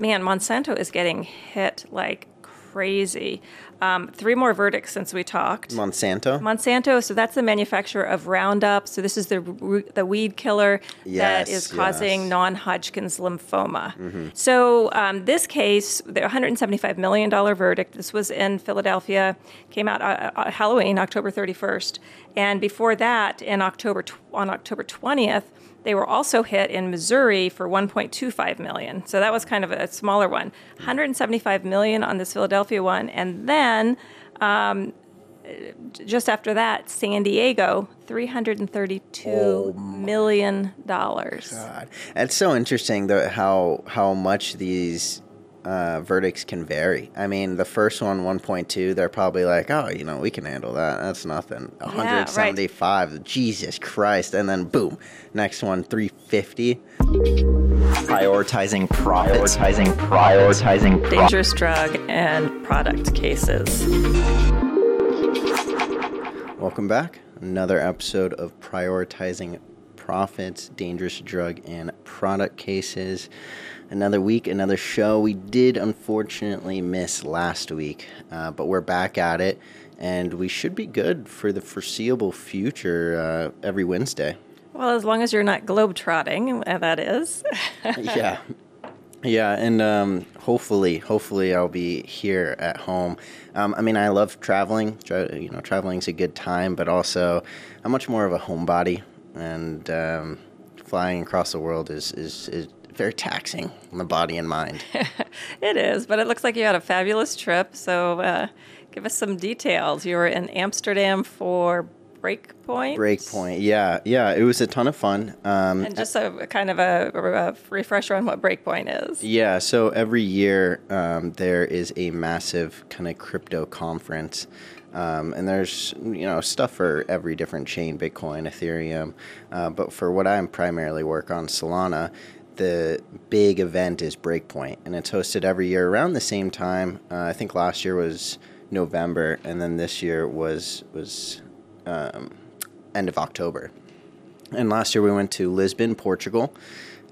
Man, Monsanto is getting hit like crazy. Um, three more verdicts since we talked. Monsanto. Monsanto, so that's the manufacturer of Roundup. So this is the the weed killer Yes, that is causing yes. non-Hodgkin's lymphoma. So um, this case, the 175 million dollar verdict. This was in Philadelphia. Came out uh, uh, Halloween, October 31st, and before that, in October tw- on October 20th. They were also hit in Missouri for 1.25 million. So that was kind of a smaller one. 175 million on this Philadelphia one, and then um, just after that, San Diego, three hundred and thirty-two million dollars. God. It's so interesting though how how much these uh, verdicts can vary. I mean, the first one, 1.2, they're probably like, oh, you know, we can handle that. That's nothing. right. 175, Jesus Christ. And then boom, next one, 350. Prioritizing profits. Prioritizing, prioritizing profits. Dangerous drug and product cases. Welcome back. Another episode of Prioritizing Profits, Dangerous Drug and Product Cases. Another week, another show. We did unfortunately miss last week, uh, but we're back at it, and we should be good for the foreseeable future uh, every Wednesday. Well, as long as you're not globetrotting, uh, that is. yeah. Yeah, and um, hopefully, hopefully, I'll be here at home. Um, I mean, I love traveling. Tra- you know, traveling's a good time, but also, I'm much more of a homebody, and um, flying across the world is, is is very taxing on the body and mind. it is, but it looks like you had a fabulous trip. So, uh, give us some details. You were in Amsterdam for Breakpoint. Breakpoint, yeah, yeah, it was a ton of fun. Um, And just a kind of a, a refresher on what Breakpoint is. Yeah, so every year um, there is a massive kind of crypto conference. Um, and there's you know stuff for every different chain, Bitcoin, Ethereum, uh, but for what I primarily work on, Solana, the big event is Breakpoint, and it's hosted every year around the same time. Uh, I think last year was November, and then this year was was um, end of October. And last year we went to Lisbon, Portugal,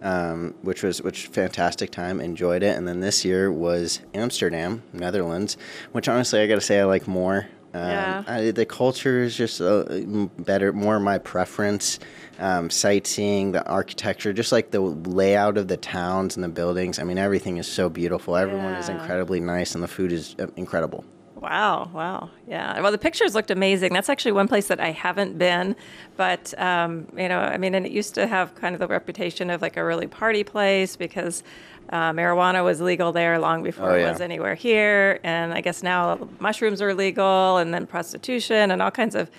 um, which was which fantastic time. Enjoyed it. And then this year was Amsterdam, Netherlands, which honestly I got to say I like more. Um, Yeah. I, the culture is just uh, better, more my preference. Um, sightseeing, the architecture, just like the layout of the towns and the buildings. I mean, everything is so beautiful. Everyone is incredibly nice, and the food is uh, incredible. Wow, wow, yeah. Well, the pictures looked amazing. That's actually one place that I haven't been, but um, you know, I mean, and it used to have kind of the reputation of like a really party place because uh, marijuana was legal there long before Oh, it yeah. was anywhere here, and I guess now mushrooms are legal, and then prostitution and all kinds of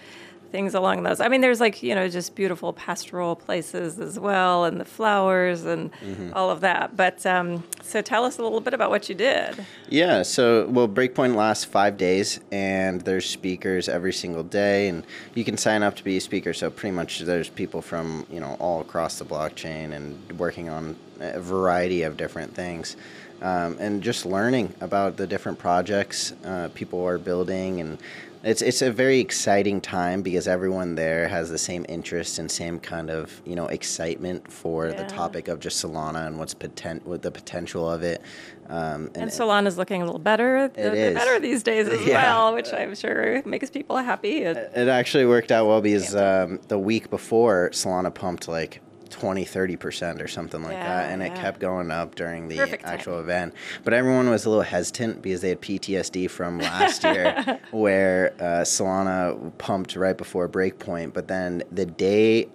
things along those. I mean, there's like you know just beautiful pastoral places as well, and the flowers and Mm-hmm. all of that. But um, so tell us a little bit about what you did. Yeah, so well, Breakpoint lasts five days, and there's speakers every single day, and you can sign up to be a speaker. So pretty much, there's people from you know all across the blockchain and working on a variety of different things, um, and just learning about the different projects uh, people are building and. It's it's a very exciting time because everyone there has the same interest and same kind of you know excitement for Yeah. the topic of just Solana and what's potent what the potential of it. Um, And Solana's looking a little better, they're better these days as Yeah. well, which I'm sure makes people happy. It- It actually worked out well because um, the week before, Solana pumped like 20, 30% or something like Yeah, that. And it kept going up during the Perfect actual timing. event. But everyone was a little hesitant because they had PTSD from last year where uh, Solana pumped right before Breakpoint. But then the day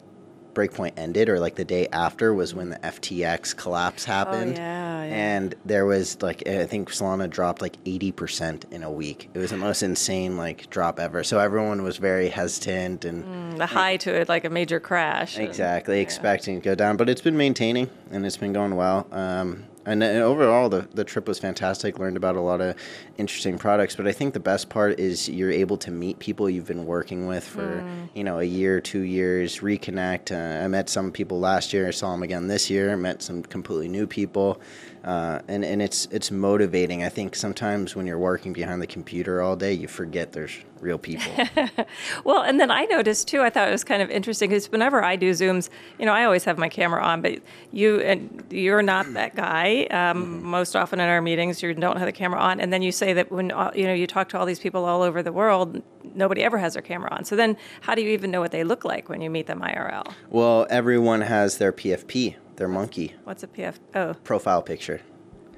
Breakpoint ended, or like the day after, was when the FTX collapse happened. Oh, yeah, yeah. And there was like, I think Solana dropped like 80% in a week. It was the most insane like drop ever. So everyone was very hesitant and the high to it, like a major crash. and- exactly expecting to go down. But it's been maintaining and it's been going well. Um, and, and overall, the, the trip was fantastic. Learned about a lot of interesting products. But I think the best part is you're able to meet people you've been working with for you know a year, two years, reconnect. Uh, I met some people last year. I saw them again this year. Met some completely new people. Uh, and, and it's it's motivating. I think sometimes when you're working behind the computer all day, you forget there's real people. Well, and then I noticed too. I thought it was kind of interesting because whenever I do zooms, you know, I always have my camera on, but you and you're not that guy. Um, Most often in our meetings, you don't have the camera on, and then you say that when uh, you know you talk to all these people all over the world, nobody ever has their camera on. So then, how do you even know what they look like when you meet them IRL? Well, everyone has their PFP, their monkey What's a PF? Oh, profile picture.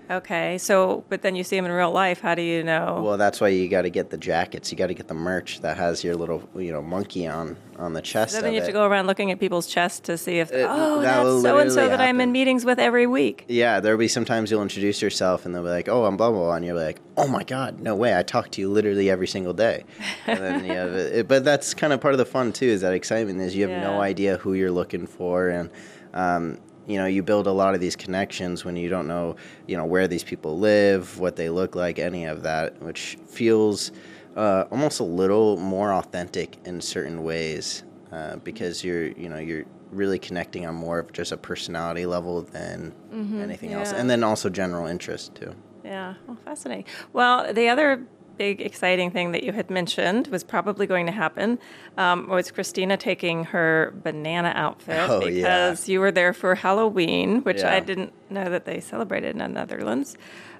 okay. So, but then you see them in real life. How do you know? Well, that's why you got to get the jackets. You got to get the merch that has your little, you know, monkey on on the chest. so then you have to go around looking at people's chests to see if oh that that's so and so that I'm in meetings with every week. Yeah, there'll be sometimes you'll introduce yourself and they'll be like, "Oh, I'm blah blah,", blah," and you're like, "Oh my god, no way! I talk to you literally every single day." And then you have it, but that's kind of part of the fun too. Is that excitement? Is you have no idea who you're looking for, and um, you know you build a lot of these connections when you don't know, you know, where these people live, what they look like, any of that, which feels uh, almost a little more authentic in certain ways uh, because you're, you know, you're really connecting on more of just a personality level than anything else, and then also general interest too. Yeah, well, fascinating. Well, the other big exciting thing that you had mentioned was probably going to happen um, was Christina taking her banana outfit Oh, because yeah. you were there for Halloween, which I didn't know that they celebrated in the Netherlands.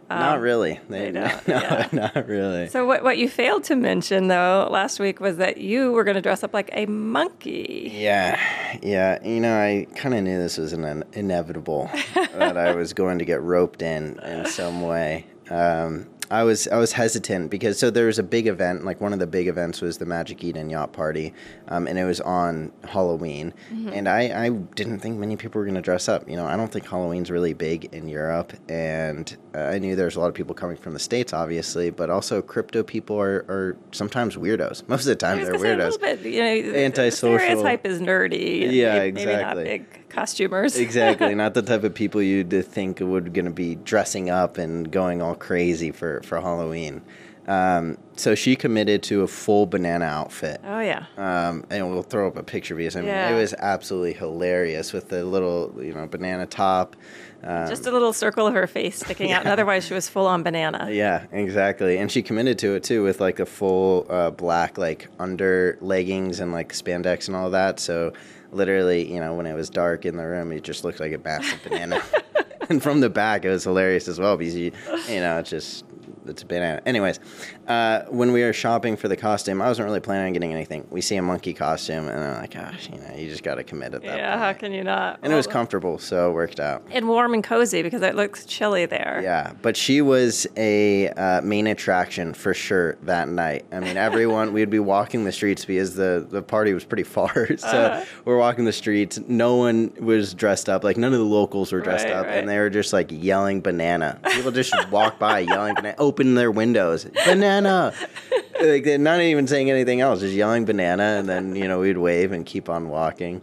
not really. Um, they They, don't, no, yeah. not really. So what what you failed to mention though last week was that you were going to dress up like a monkey. Yeah, yeah. You know, I kind of knew this was an inevitable that I was going to get roped in in some way. Um, I was I was hesitant because so there was a big event like one of the big events was the Magic Eden Yacht Party, um, and it was on Halloween, and I, I didn't think many people were going to dress up. You know, I don't think Halloween's really big in Europe, and uh, I knew there's a lot of people coming from the states, obviously, but also crypto people are, are sometimes weirdos. Most of the time they're weirdos. bit, you know, the Antisocial. stereotype is nerdy. Yeah, may- Maybe not exactly. big costumers. exactly not the type of people you'd think would going to be dressing up and going all crazy for for halloween. Um, so she committed to a full banana outfit. Oh yeah. um, and we'll throw up a picture because I mean, Yeah. it was absolutely hilarious with the little you know banana top um, Just a little circle of her face sticking out, and otherwise she was full on banana. yeah exactly. And she committed to it too with like a full uh, black like under leggings and like spandex and all that. So literally you know when it was dark in the room it just looked like a massive banana. And from the back it was hilarious as well because you you know it's just it's a banana anyways uh, when we were shopping for the costume i wasn't really planning on getting anything we see a monkey costume and i'm like gosh you know you just got to commit at that Yeah, how can you not? and it was comfortable so it worked out and warm and cozy because it looks chilly there. yeah, but she was a uh, main attraction for sure that night. I mean, everyone we'd be walking the streets because the the party was pretty far, so Uh-huh. we're walking the streets. No one was dressed up. Like none of the locals were dressed Right, up, right. and they were just like yelling banana. People just walk by yelling banana, open their windows, banana. like they're not even saying anything else, just yelling banana, and then you know we'd wave and keep on walking.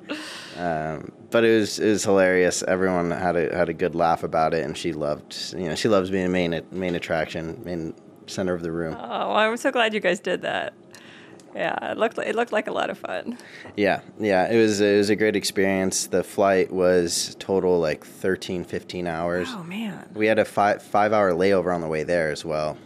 Um, but it was it was hilarious. Everyone had a had a good laugh about it, and she loved you know she loves being main main attraction, main center of the room. Oh, I'm so glad you guys did that. Yeah, it looked like, it looked like a lot of fun. Yeah, yeah, it was it was a great experience. The flight was total like 13, 15 hours. Oh man, We had a five five hour layover on the way there as well.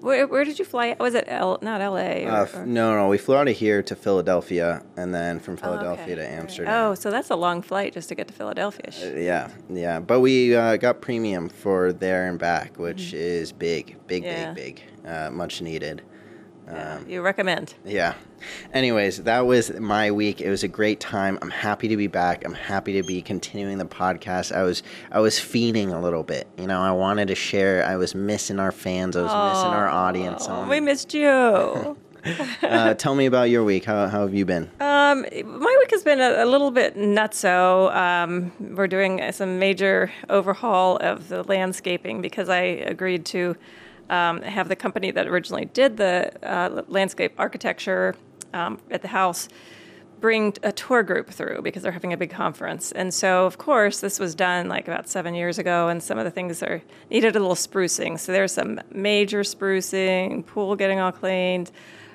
where, where did you fly? Was it L? Not L.A. Or, Uh, f- no, no, we flew out of here to Philadelphia, and then from Oh, okay. Philadelphia to. Amsterdam. Oh, so that's a long flight just to get to Philadelphia. Yeah, yeah, but we uh, got premium for there and back, which is big, big, Mm-hmm. Yeah. big, big, uh, much needed. Yeah, you recommend? Yeah. Anyways, that was my week. It was a great time. I'm happy to be back. I'm happy to be continuing the podcast. I was I was fiending a little bit. You know, I wanted to share. I was missing our fans. I was missing our audience. Oh, we missed you. uh, tell me about your week. How, how have you been? Um, my week has been a, a little bit nutso. Um, we're doing some major overhaul of the landscaping because I agreed to um, have the company that originally did the uh, landscape architecture um, at the house bring a tour group through because they're having a big conference. And so, of course, this was done like about seven years ago, and some of the things are needed a little sprucing. So there's some major sprucing, pool getting all cleaned,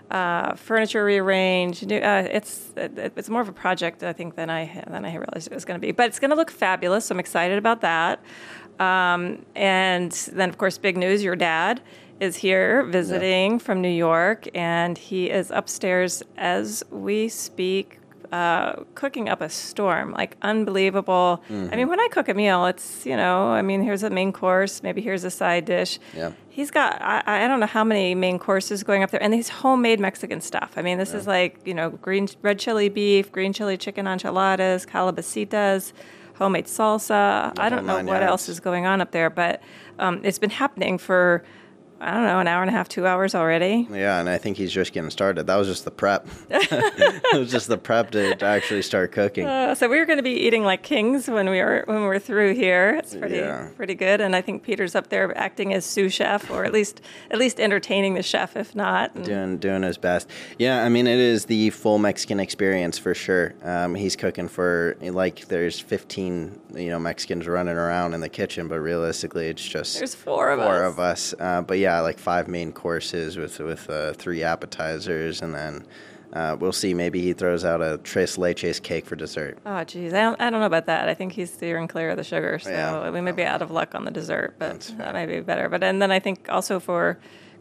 uh, furniture rearranged. New, uh, it's it, it's more of a project I think than I than I realized it was going to be, but it's going to look fabulous. So I'm excited about that. Um, and then, of course, big news: your dad is here visiting from New York, and he is upstairs as we speak. uh, cooking up a storm, like unbelievable. I mean, when I cook a meal, it's you know, I mean, here's a main course, maybe here's a side dish. Yeah. He's got I, I don't know how many main courses going up there, and these homemade Mexican stuff. I mean, this is like you know, green red chili beef, green chili chicken enchiladas, calabacitas, homemade salsa. I don't know what else is going on up there, but um, it's been happening for I don't know an hour and a half, two hours already. Yeah, and I think he's just getting started. That was just the prep. it was just the prep to, to actually start cooking. Uh, so we were going to be eating like kings when we were when we were through here. It's pretty Yeah. pretty good, and I think Peter's up there acting as sous chef, or at least at least entertaining the chef, if not. And- doing doing his best. Yeah, I mean it is the full Mexican experience for sure. Um, he's cooking for like there's 15 you know Mexicans running around in the kitchen, but realistically it's just There's four of four us. of us. Uh, but yeah, like five main courses with with uh, three appetizers, and then uh, we'll see. Maybe he throws out a tres leches cake for dessert. Oh, geez, I don't, I don't know about that. I think he's steering clear of the sugar, so Yeah. we may be out of luck on the dessert, but that might be better. But and then I think also for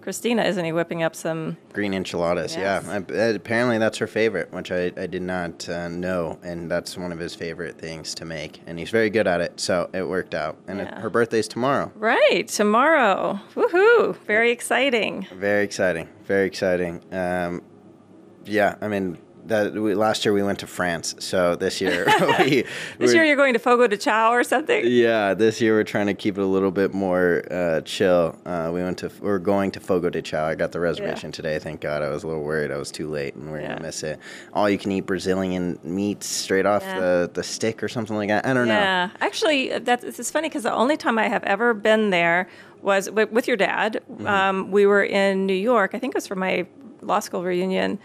Christina, isn't he whipping up some? Green enchiladas, Yes. yeah. I, uh, apparently that's her favorite, which I, I did not uh, know, and that's one of his favorite things to make, and he's very good at it. So it worked out. And it- her birthday's tomorrow. Right tomorrow. Woohoo! Very exciting. Very exciting. Very exciting. Um, yeah, I mean, that we, last year we went to France, so this year we. This year you're going to Fogo de Chao or something. Yeah, this year we're trying to keep it a little bit more uh, chill. Uh, we went to we're going to Fogo de Chao. I got the reservation today. Thank God. I was a little worried I was too late and we are Yeah. gonna miss it. All you can eat Brazilian meats straight off Yeah. the, the stick or something like that. I don't know. Yeah, actually, uh, that's it's funny because the only time I have ever been there was with, with your dad. Mm-hmm. Um, we were in New York. I think it was for my law school reunion,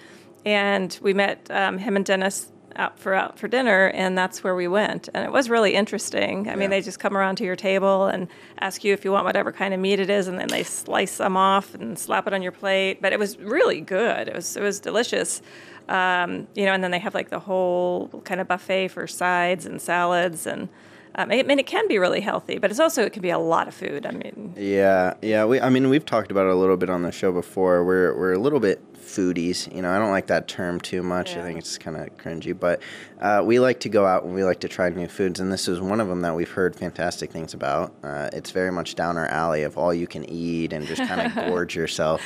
and we met um, him and Dennis out for out for dinner, and that's where we went. And it was really interesting. I Yeah. mean, they just come around to your table and ask you if you want whatever kind of meat it is, and then they slice them off and slap it on your plate. But it was really good. It was it was delicious. Um, you know, and then they have like the whole kind of buffet for sides and salads, and um, I mean, it can be really healthy, but it's also it can be a lot of food. I mean, Yeah, yeah. We, I mean, we've talked about it a little bit on the show before. We're we're a little bit foodies. You know, I don't like that term too much. I think it's kind of cringy. But uh, we like to go out and we like to try new foods, and this is one of them that we've heard fantastic things about. Uh, it's very much down our alley of all you can eat and just kind of gorge yourself.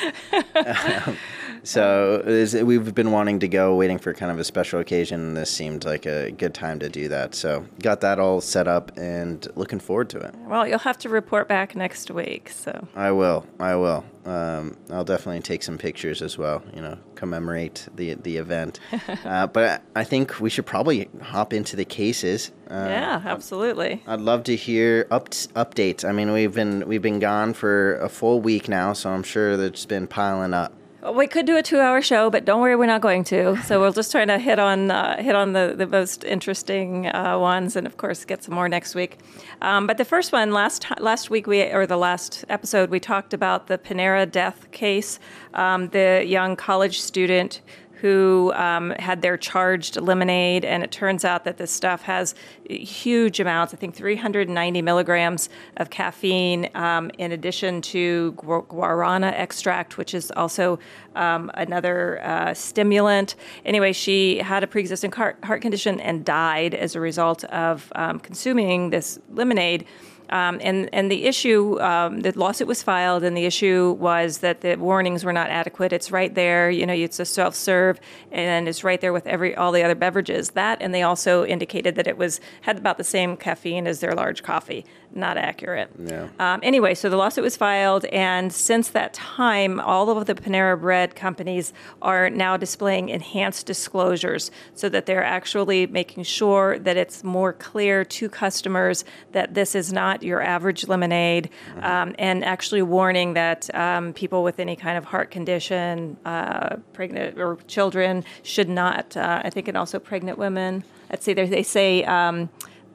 Um, so is- we've been wanting to go, waiting for kind of a special occasion. and This seemed like a good time to do that. So got that all set up and looking forward to it. well, you'll have to report back next week. So I will. I will. Um, I'll definitely take some pictures as well. You know, commemorate the the event. uh, but I think we should probably hop into the cases. Uh, yeah, absolutely. I'd love to hear up updates. I mean, we've been we've been gone for a full week now, so I'm sure that's been piling up. We could do a two-hour show, but don't worry, we're not going to. So we'll just try to hit on uh, hit on the the most interesting uh, ones, and of course, get some more next week. Um, but the first one last last week we or the last episode we talked about the Panera death case, um, the young college student who um, had their charged lemonade, and it turns out that this stuff has huge amounts. I think 390 milligrams of caffeine, um, in addition to guarana extract, which is also um, another uh, stimulant. Anyway, she had a pre-existing heart, heart condition and died as a result of um, consuming this lemonade. Um, and and the issue, um, the lawsuit was filed, and the issue was that the warnings were not adequate. It's right there, you know, it's a self serve, and it's right there with every all the other beverages. That, and they also indicated that it was had about the same caffeine as their large coffee. Not accurate. Yeah. Um, anyway, so the lawsuit was filed, and since that time, all of the Panera Bread companies are now displaying enhanced disclosures so that they're actually making sure that it's more clear to customers that this is not your average lemonade, um, and actually warning that um, people with any kind of heart condition, uh, pregnant or children, should not. Uh, I think, and also pregnant women. Let's see, they they say. Um,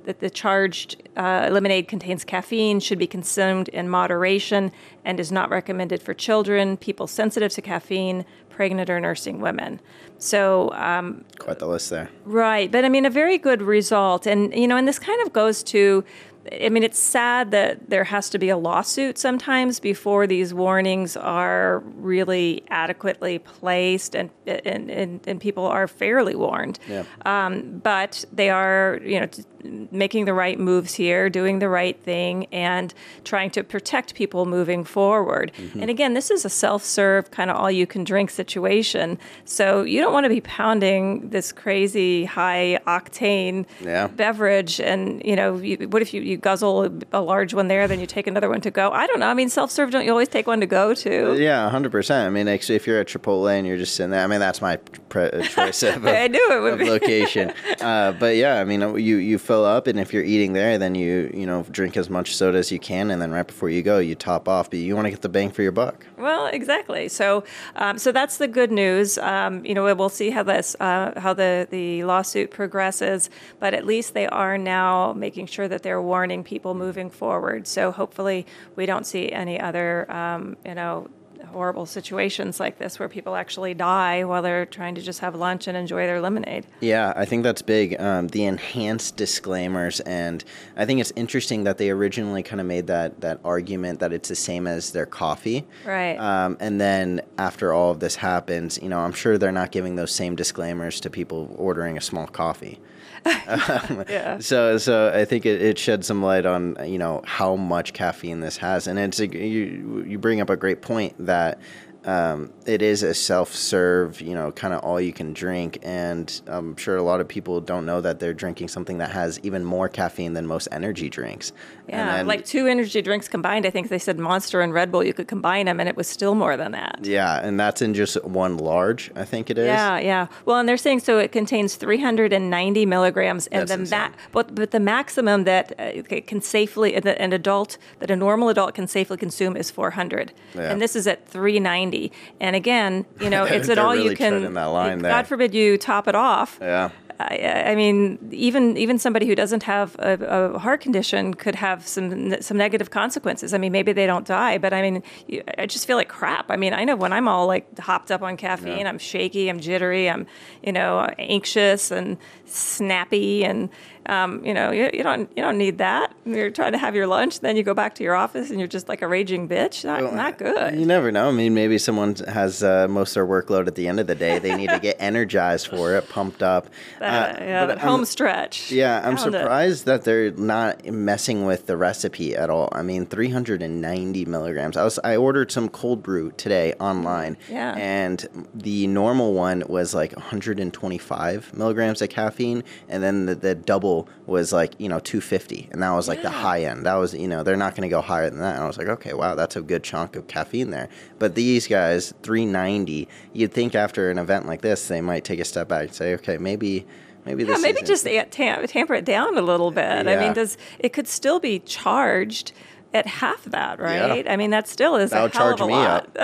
that the charged uh, lemonade contains caffeine, should be consumed in moderation, and is not recommended for children, people sensitive to caffeine, pregnant or nursing women. So, um, Quite the list there. right, but I mean, a very good result. And, you know, and this kind of goes to I mean, it's sad that there has to be a lawsuit sometimes before these warnings are really adequately placed and and, and, and people are fairly warned. Yeah. Um, but they are, you know, t- making the right moves here, doing the right thing, and trying to protect people moving forward. Mm-hmm. And again, this is a self-serve kind of all-you-can-drink situation, so you don't want to be pounding this crazy high octane Yeah. beverage. And you know, you, what if you, you guzzle a, large one there, then you take another one to go? I don't know. I mean, self-serve, don't you always take one to go too? Yeah, hundred percent. I mean, if you're at Chipotle and you're just sitting there, I mean, that's my pre- choice of, I knew it would of be. location. uh, but yeah, I mean, you you fill up, and if you're eating there, then you you know drink as much soda as you can, and then right before you go, you top off. But you want to get the bang for your buck. Well, exactly. So, um, so that's the good news. Um, you know, we'll see how this, uh, how the the lawsuit progresses. But at least they are now making sure that they're warning people moving forward. So hopefully, we don't see any other, um, you know. Horrible situations like this where people actually die while they're trying to just have lunch and enjoy their lemonade. Yeah, I think that's big. Um, the enhanced disclaimers, and I think it's interesting that they originally kind of made that that argument that it's the same as their coffee, Right. Um, and then after all of this happens, you know, I'm sure they're not giving those same disclaimers to people ordering a small coffee. Um, Yeah. So, so I think it, it sheds some light on you know how much caffeine this has, and it's a, you you bring up a great point that um, it is a self-serve, you know, kind of all you can drink, and I'm sure a lot of people don't know that they're drinking something that has even more caffeine than most energy drinks. And Yeah, then- like two energy drinks combined. I think they said Monster and Red Bull. You could combine them, and it was still more than that. yeah, and that's in just one large. I think it is. Yeah, yeah. Well, and they're saying so it contains 390 milligrams, and That's the insane. but but the maximum that uh, it can safely an adult that a normal adult can safely consume is 400, Yeah. and this is at 390. And again, you know, it's at all you can. that line there. God forbid you top it off. Yeah. I, I mean, even even somebody who doesn't have a, a heart condition could have some some negative consequences. I mean, maybe they don't die, but I mean, you, I just feel like crap. I mean, I know when I'm all like hopped up on caffeine, Yeah. I'm shaky, I'm jittery, I'm you know anxious and snappy, and um, you know you, you don't you don't need that. You're trying to have your lunch, then you go back to your office and you're just like a raging bitch. Not not good. You never know. I mean, maybe someone has uh, most of their workload at the end of the day. They need to get energized for it, pumped up. Uh, yeah, but that I'm- home stretch. Yeah, I'm Found it. surprised that they're not messing with the recipe at all. I mean, 390 milligrams. I was I ordered some cold brew today online, Yeah. and the normal one was like 125 milligrams of caffeine, and then the, the double was like you know 250, and that was like the high end. That was you know they're not going to go higher than that. And I was like, okay, wow, that's a good chunk of caffeine there. But these guys, 390. You'd think after an event like this, they might take a step back and say, okay, maybe. Maybe Yeah, maybe just tam- tamper it down a little bit. I mean, does it could still be charged at half that, Yeah. right? I mean, that still is That'll a hell of a lot.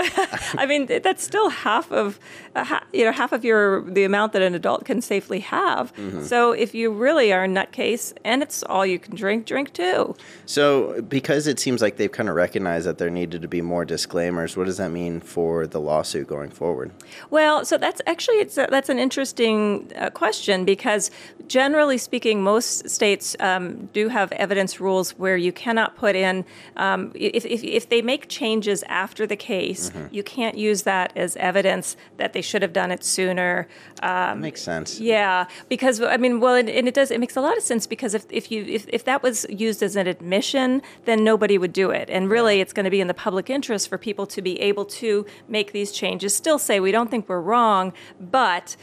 I mean, that's still half of, uh, you know, half of your the amount that an adult can safely have. Mm-hmm. So if you really are a nutcase and it's all you can drink, drink too. So, because it seems like they've kind of recognized that there needed to be more disclaimers, what does that mean for the lawsuit going forward? Well, so that's actually it's a, that's an interesting uh, question because generally speaking, most states um, do have evidence rules where you cannot put in um, if, if if they make changes after the case, you can't use that as evidence that they should have done it sooner. that makes sense. Yeah, because I mean, well, and, and it does. It makes a lot of sense because if, if you if, if that was used as an admission, then nobody would do it. And really, it's going to be in the public interest for people to be able to make these changes. Still say we don't think we're wrong, but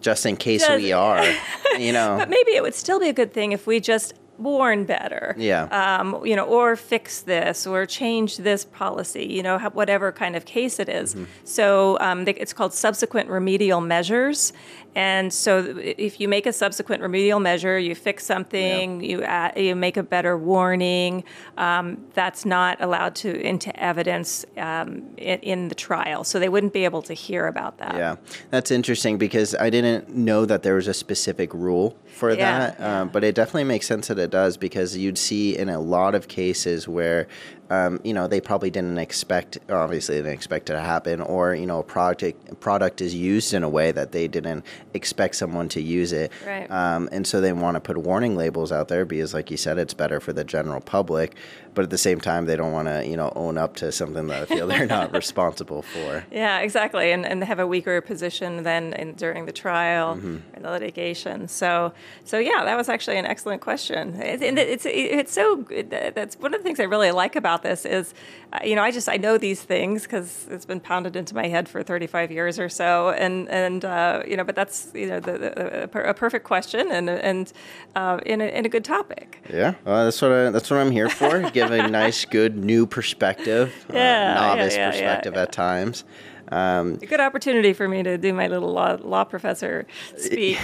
Just in case Does- we are, you know. but maybe it would still be a good thing if we just warn better. Yeah. Um, you know, or fix this, or change this policy. You know, whatever kind of case it is. Mm-hmm. So um, it's called subsequent remedial measures. And so, if you make a subsequent remedial measure, you fix something, you add, you make a better warning. Um, that's not allowed to into evidence um, in, in the trial, so they wouldn't be able to hear about that. Yeah, that's interesting because I didn't know that there was a specific rule for Yeah, that. Um, but it definitely makes sense that it does because you'd see in a lot of cases where um, you know, they probably didn't expect, obviously, didn't expect it to happen, or you know, a product product is used in a way that they didn't expect someone to use it, Right. um, and so they want to put warning labels out there because, like you said, it's better for the general public, but at the same time, they don't want to, you know, own up to something that I feel they're not responsible for. Yeah, exactly, and and have a weaker position than in, during the trial Mm-hmm. and the litigation. So, so yeah, that was actually an excellent question. It, and it's it's so good. That's one of the things I really like about this is, uh, you know, I just I know these things because it's been pounded into my head for 35 years or so, and and uh, you know, but that's you know the, the, a a perfect question and and uh, in a, in a good topic. Yeah, well, that's what I, that's what I'm here for. Give a nice, good, new perspective, uh, Yeah, yeah, novice yeah, yeah, perspective yeah. at times. Um, A good opportunity for me to do my little law, law professor speech.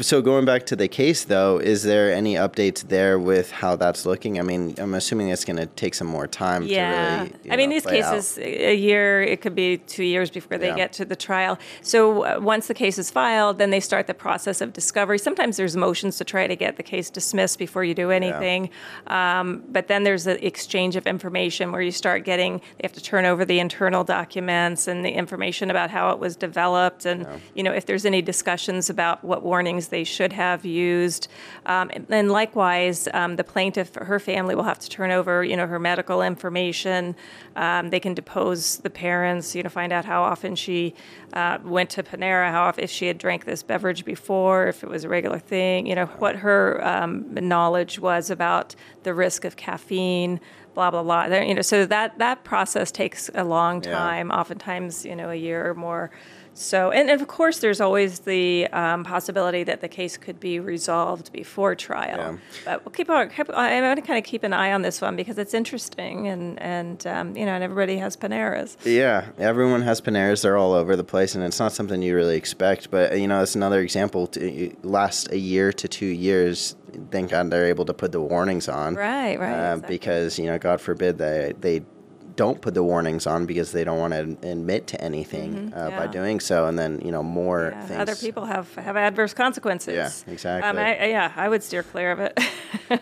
So going back to the case, though, is there any updates there with how that's looking? I mean, I'm assuming it's going to take some more time. Yeah, to really, I mean these play out. cases a year. It could be two years before they Yeah. get to the trial. So uh, once the case is filed, then they start the process of discovery. Sometimes there's motions to try to get the case dismissed before you do anything. Um, but then there's an exchange of information where you start getting. They have to turn over the internal documents and the information about how it was developed, and you know if there's any discussions about what they should have used. Um, and, likewise, um, the plaintiff, her family will have to turn over, you know, her medical information. Um, they can depose the parents, you know, find out how often she uh, went to Panera, how often, if she had drank this beverage before, if it was a regular thing, you know, what her um, knowledge was about the risk of caffeine. Blah blah blah. There- You know, so that that process takes a long Yeah. time. Oftentimes, you know, a year or more. So, and, of course, there's always the um, possibility that the case could be resolved before trial. Yeah. But we'll keep on. Keep, I'm going to kind of keep an eye on this one because it's interesting, and and um, you know, and everybody has Paneras. Yeah, everyone has Paneras. They're all over the place, and it's not something you really expect. But you know, it's another example. To last a year to two years, thank God they're able to put the warnings on. Right, right, Uh, exactly. Because you know, God forbid they they don't put the warnings on because they don't want to admit to anything uh, by Mm-hmm. yeah. doing so, and then you know more Yeah, things. other people have have adverse consequences. Yeah, exactly. Um, I, yeah, I would steer clear of it.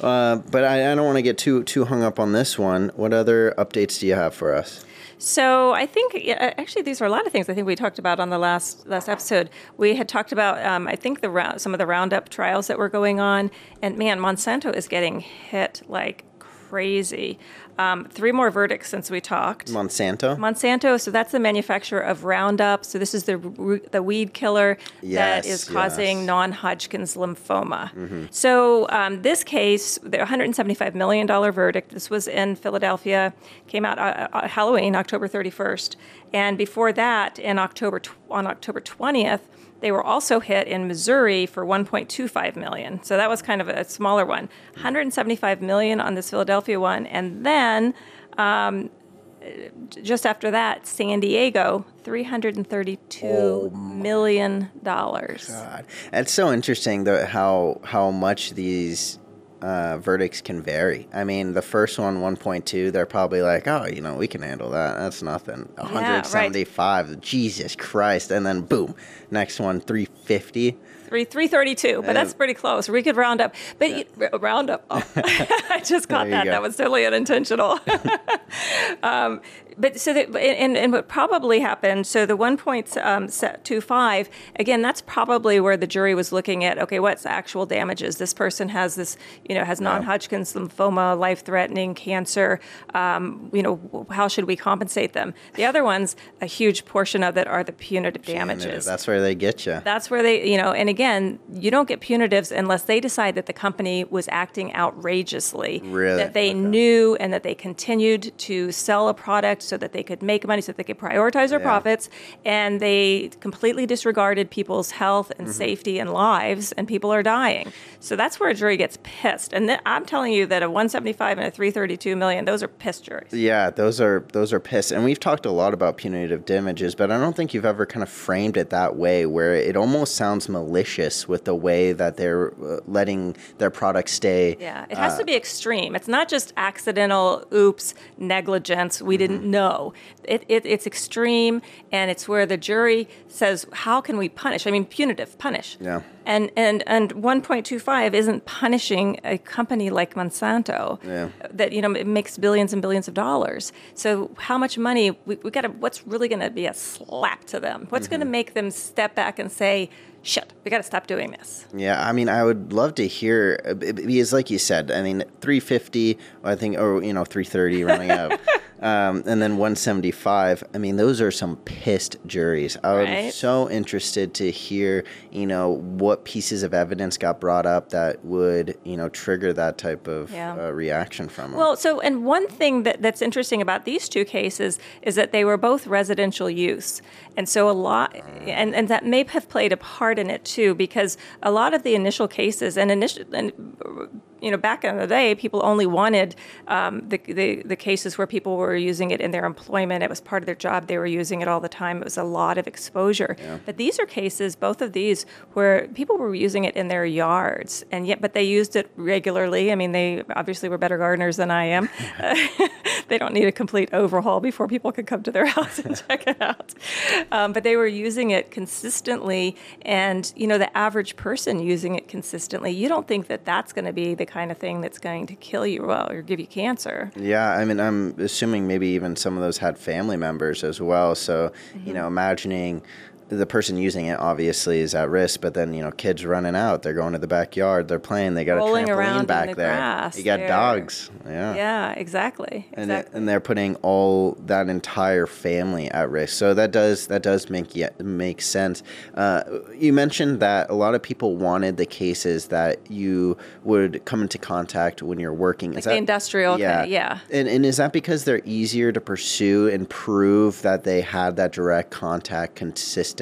Uh, but I, I don't want to get too too hung up on this one. What other updates do you have for us? So I think yeah, actually these are a lot of things I think we talked about on the last last episode. We had talked about um, I think the round, some of the Roundup trials that were going on, and man, Monsanto is getting hit like crazy. Um, three more verdicts since we talked. Monsanto. Monsanto, so that's the manufacturer of Roundup. So this is the the weed killer that Yes, is causing yes. Mm-hmm. non-Hodgkin's lymphoma. So um, this case, the 175 million dollar verdict. This was in Philadelphia. Came out uh, uh, Halloween, October 31st, and before that, in October tw- on October 20th. They were also hit in Missouri for 1.25 million. So that was kind of a smaller one. 175 million on this Philadelphia one, and then um, just after that, San Diego, three hundred and thirty-two oh, million dollars. God. It's so interesting though how how much these uh, verdicts can vary. I mean, the first one, 1.2, they're probably like, oh, you know, we can handle that. That's nothing. right. 175, Jesus Christ. And then boom, next one, 350. Three three thirty-two, but that's pretty close. We could round up, but you- r- round up. Oh. I just caught that. go. That was totally unintentional. um, but so that, and, and what probably happened. So the one point um, two five again. That's probably where the jury was looking at. Okay, what's the actual damages? This person has this, you know, has non-Hodgkin's lymphoma, life-threatening cancer. Um, you know, how should we compensate them? The other ones, a huge portion of it are the punitive damages. That's where they get you. That's where they, you know, and again, you don't get punitives unless they decide that the company was acting outrageously. Really? That they Okay. knew and that they continued to sell a product so that they could make money, so that they could prioritize their Yeah. profits, and they completely disregarded people's health Mm-hmm. and safety and lives, and people are dying. So that's where a jury gets pissed. And th- I'm telling you that a 175 and a 332 million, those are pissed juries. Yeah, those are those are pissed. And we've talked a lot about punitive damages, but I don't think you've ever kind of framed it that way where it almost sounds malicious with the way that they're uh, letting their product stay. Yeah, it has to be extreme. It's not just accidental, oops, negligence, we didn't no. It, it, it's extreme, and it's where the jury says, "How can we punish?" I mean, punitive, punish. Yeah. And and and 1.25 isn't punishing a company like Monsanto Yeah. that you know it makes billions and billions of dollars. So how much money we, we got to? What's really going to be a slap to them? What's going to make them step back and say, "Shit, we got to stop doing this"? Yeah, I mean, I would love to hear uh, because, like you said, I mean, 350, I think, or you know, 330 running up, um, and then 175. I mean, those are some pissed juries. I would be Right. so interested to hear, you know, what pieces of evidence got brought up that would, you know, trigger that type of Yeah. uh, reaction from them. Well, so and one thing that, that's interesting about these two cases is that they were both residential use, and so a lot, and, and that may have played a part in it too, because a lot of the initial cases and initial and you know back in the day, people only wanted um, the, the the cases where people were using it in their employment. It was part of their job. They were using it all the time. It was a lot of exposure. But these are cases, both of these, where people were using it in their yards, and yet, but they used it regularly. I mean, they obviously were better gardeners than I am. they don't need a complete overhaul before people could come to their house and check it out. Um, but they were using it consistently, and you know, the average person using it consistently, you don't think that that's going to be the kind of thing that's going to kill you well, or give you cancer. Yeah, I mean, I'm assuming maybe even some of those had family members as well. So, Mm-hmm. you know, imagining the person using it obviously is at risk, but then you know, kids running out, they're going to the backyard, they're playing, they got Rolling a trampoline back the there. grass, you got they're- dogs. Yeah. Yeah, exactly. And, it, exactly. and they're putting all that entire family at risk. So that does that does make ye- make sense. Uh, you mentioned that a lot of people wanted the cases that you would come into contact when you're working. Is Like the industrial kind of- yeah. And, and is that because they're easier to pursue and prove that they had that direct contact consistently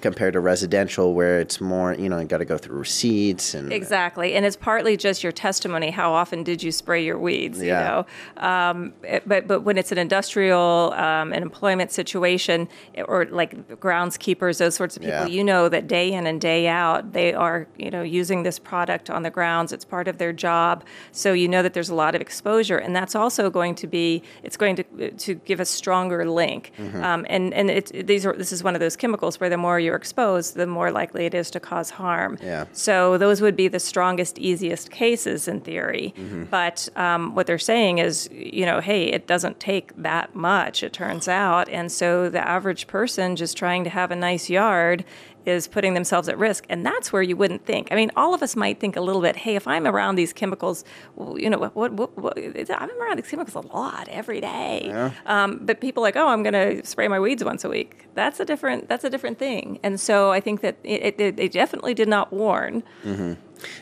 compared to residential, where it's more, you know, you got to go through receipts and Exactly, and it's partly just your testimony. How often did you spray your weeds? You know, um, it- but but when it's an industrial, um, an employment situation, or like groundskeepers, those sorts of people, Yeah. you know that day in and day out they are you know using this product on the grounds. It's part of their job, so you know that there's a lot of exposure, and that's also going to be it's going to to give a stronger link. Mm-hmm. Um, and and it's these are this is one of those chemicals where the more you're exposed, the more likely it is to cause harm. Yeah. So those would be the strongest, easiest cases in theory. But um, what they're saying is, you know, hey, it doesn't take that much, it turns out. And so the average person just trying to have a nice yard is putting themselves at risk. And that's where you wouldn't think. I mean, all of us might think a little bit, hey, if I'm around these chemicals, well, you know, what, what, what, what I'm around these chemicals a lot every day. Um, but people like, oh, I'm going to spray my weeds once a week. That's a different. That's a different thing. And so I think that it, it, they definitely did not warn. Mm-hmm.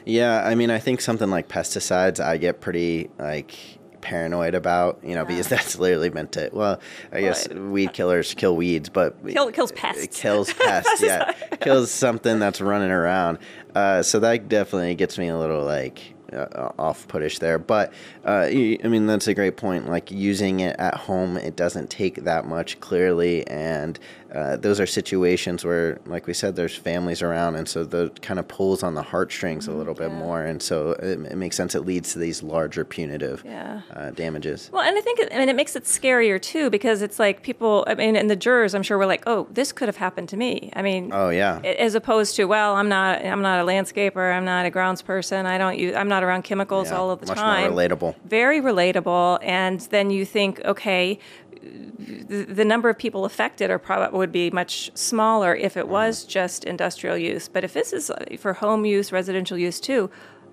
Yeah, I mean, I think something like pesticides, I get pretty like paranoid about, you know, because that's literally meant to. Well, I guess Well, weed killers kill weeds, but Kill- kills pests. It kills pests. yeah, kills something that's running around. Uh, so that definitely gets me a little like uh, off puttish there. But uh, I mean, that's a great point. Like using it at home, it doesn't take that much clearly, and uh, those are situations where, like we said, there's families around, and so that kind of pulls on the heartstrings a little bit Mm-hmm. yeah. more, and so it, it makes sense. It leads to these larger punitive Yeah. uh, damages. Well, and I think, it, I mean, it makes it scarier too because it's like people. I mean, and the jurors, I'm sure, were like, "Oh, this could have happened to me." I mean, Oh yeah, as opposed to, "Well, I'm not, I'm not a landscaper. I'm not a grounds person. I don't use, I'm not around chemicals Yeah, all of the much more time." relatable. Very relatable. And then you think, okay, the, the number of people affected are probably would be much smaller if it was just industrial use. But if this is uh, for home use, residential use too,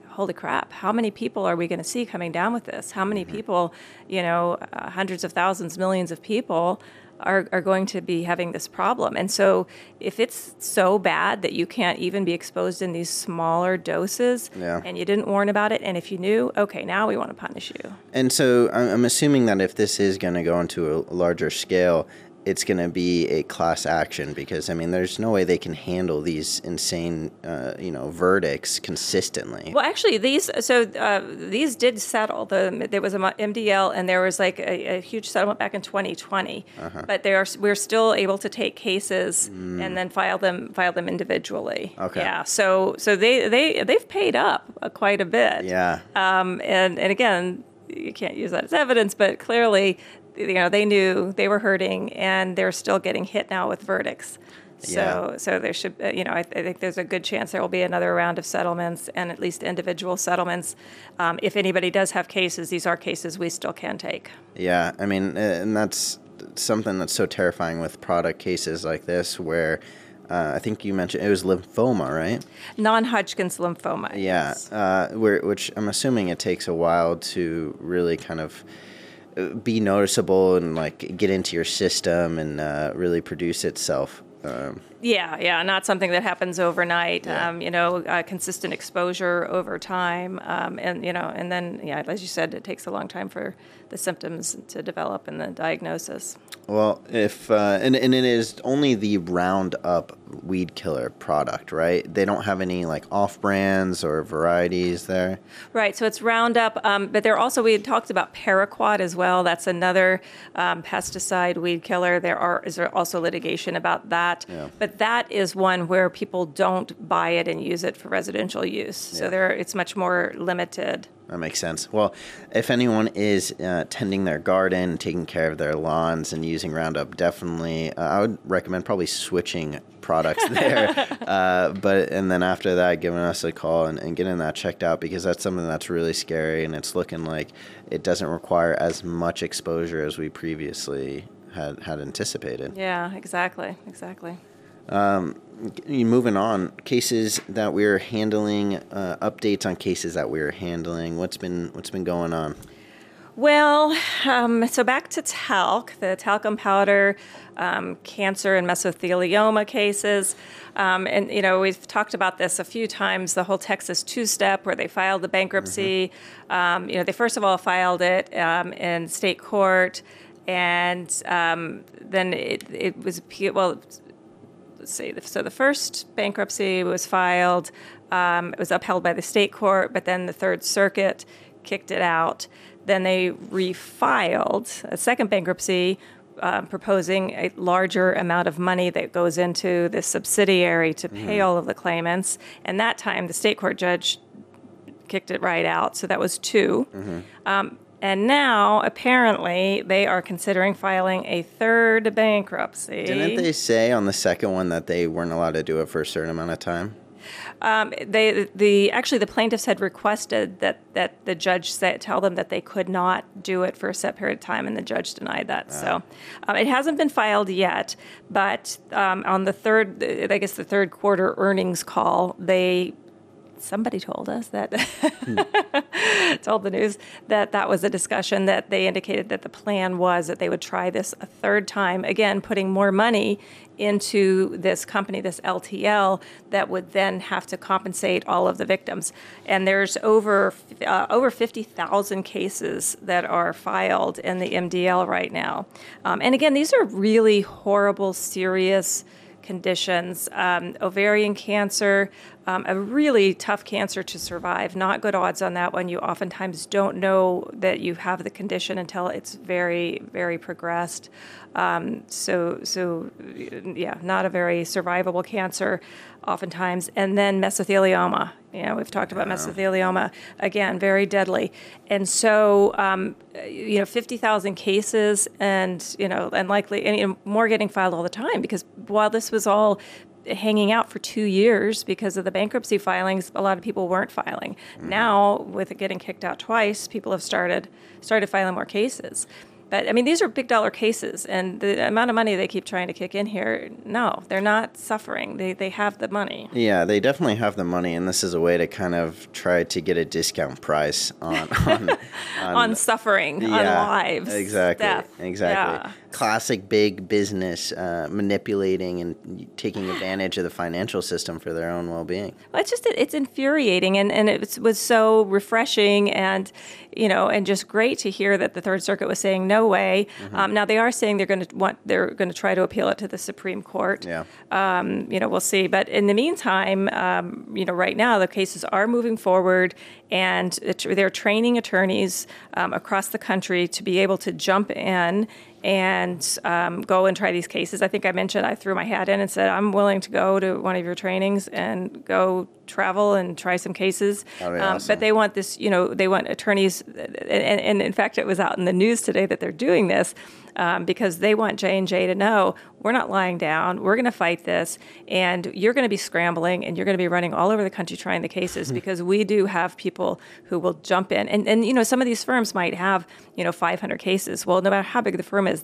holy crap! How many people are we going to see coming down with this? How many people, you know, uh, hundreds of thousands, millions of people. Are, are going to be having this problem. And so, if it's so bad that you can't even be exposed in these smaller doses, Yeah. and you didn't warn about it, and if you knew, okay, now we want to punish you. And so I'm I'm assuming that if this is going to go into a larger scale, it's going to be a class action because I mean, there's no way they can handle these insane, uh, you know, verdicts consistently. Well, actually, these so uh, these did settle. The there was a MDL, and there was like a, a huge settlement back in 2020. But they are we're still able to take cases and then file them file them individually. Okay. Yeah. So so they they they've paid up uh, quite a bit. Yeah. Um, and and again, you can't use that as evidence, but clearly, you know, they knew they were hurting, and they're still getting hit now with verdicts. So, Yeah. so there should, uh, you know, I, I think there's a good chance there will be another round of settlements and at least individual settlements. Um, if anybody does have cases, these are cases we still can take. Yeah, I mean, and that's something that's so terrifying with product cases like this, where uh, I think you mentioned it was lymphoma, right? Non-Hodgkin's lymphoma. Yeah, yes. uh, which I'm assuming it takes a while to really kind of be noticeable and like get into your system and uh, really produce itself. Um, Yeah, yeah, not something that happens overnight. Yeah. Um, you know, uh, consistent exposure over time, um, and you know, and then yeah, as you said, it takes a long time for the symptoms to develop and the diagnosis. Well, if uh, and and it is only the Roundup weed killer product, right? They don't have any like off brands or varieties there. Right. So it's Roundup, um, but there also we had talked about Paraquat as well. That's another um, pesticide weed killer. There are is there also litigation about that, Yeah. but that is one where people don't buy it and use it for residential use. So there it's much more limited. That makes sense. Well, if anyone is uh, tending their garden, taking care of their lawns, and using Roundup, definitely, uh, I would recommend probably switching products there. uh, but and then after that, giving us a call and, and getting that checked out because that's something that's really scary, and it's looking like it doesn't require as much exposure as we previously had had anticipated. Yeah. Exactly. Exactly. You- Moving on, cases that we're handling, uh, updates on cases that we're handling. What's been what's been going on? Well, um, so back to talc, the talcum powder, um, cancer and mesothelioma cases. Um, and, you know, we've talked about this a few times the whole Texas two step where they filed the bankruptcy. Um, you know, they first of all filed it um, in state court, and um, then it, it was, well, let's see. So the first bankruptcy was filed. Um, it was upheld by the state court, but then the Third Circuit kicked it out. Then they refiled a second bankruptcy, um, proposing a larger amount of money that goes into the subsidiary to pay all of the claimants. And that time, the state court judge kicked it right out. So that was 2 Um, and now, apparently, they are considering filing a third bankruptcy. Didn't they say on the second one that they weren't allowed to do it for a certain amount of time? they the actually the plaintiffs had requested that that the judge say, tell them that they could not do it for a set period of time, and the judge denied that. So um, it hasn't been filed yet, but um, on the third, I guess the third quarter earnings call, they somebody told us that told the news that that was a discussion that they indicated that the plan was that they would try this a third time again putting more money into this company this LTL that would then have to compensate all of the victims. And there's over uh, over 50,000 cases that are filed in the MDL right now. Um, and again these are really horrible serious conditions. Um, ovarian cancer, um, a really tough cancer to survive. Not good odds on that one. You oftentimes don't know that you have the condition until it's very, very progressed. Um, so, so yeah, not a very survivable cancer, oftentimes. And then mesothelioma. You know, we've talked about mesothelioma again, very deadly. And so, um, you know, fifty thousand cases, and you know, and likely and, you know, more getting filed all the time because while this was all hanging out for two years because of the bankruptcy filings, a lot of people weren't filing. Mm-hmm. Now, with it getting kicked out twice, people have started started filing more cases. But I mean, these are big dollar cases, and the amount of money they keep trying to kick in here, no, they're not suffering. They, they have the money. Yeah, they definitely have the money, and this is a way to kind of try to get a discount price on on, on, on suffering, on yeah, lives, Exactly, death. exactly. Yeah. Classic big business uh, manipulating and taking advantage of the financial system for their own well-being. Well, it's just it's infuriating, and and it was, so refreshing, and you know, and just great to hear that the Third Circuit was saying no way. Mm-hmm. Um, now they are saying they're going to want they're going to try to appeal it to the Supreme Court. Yeah. Um, you know, we'll see. But in the meantime, um, you know, right now the cases are moving forward, and it, they're training attorneys um, across the country to be able to jump in and um, go and try these cases. I think I mentioned I threw my hat in and said I'm willing to go to one of your trainings and go travel and try some cases. Um, awesome. But they want this, you know, they want attorneys, and, and in fact, it was out in the news today that they're doing this um, because they want J and J to know we're not lying down. We're going to fight this, and you're going to be scrambling, and you're going to be running all over the country trying the cases because we do have people who will jump in, and and you know, some of these firms might have you know 500 cases. Well, no matter how big the firm is.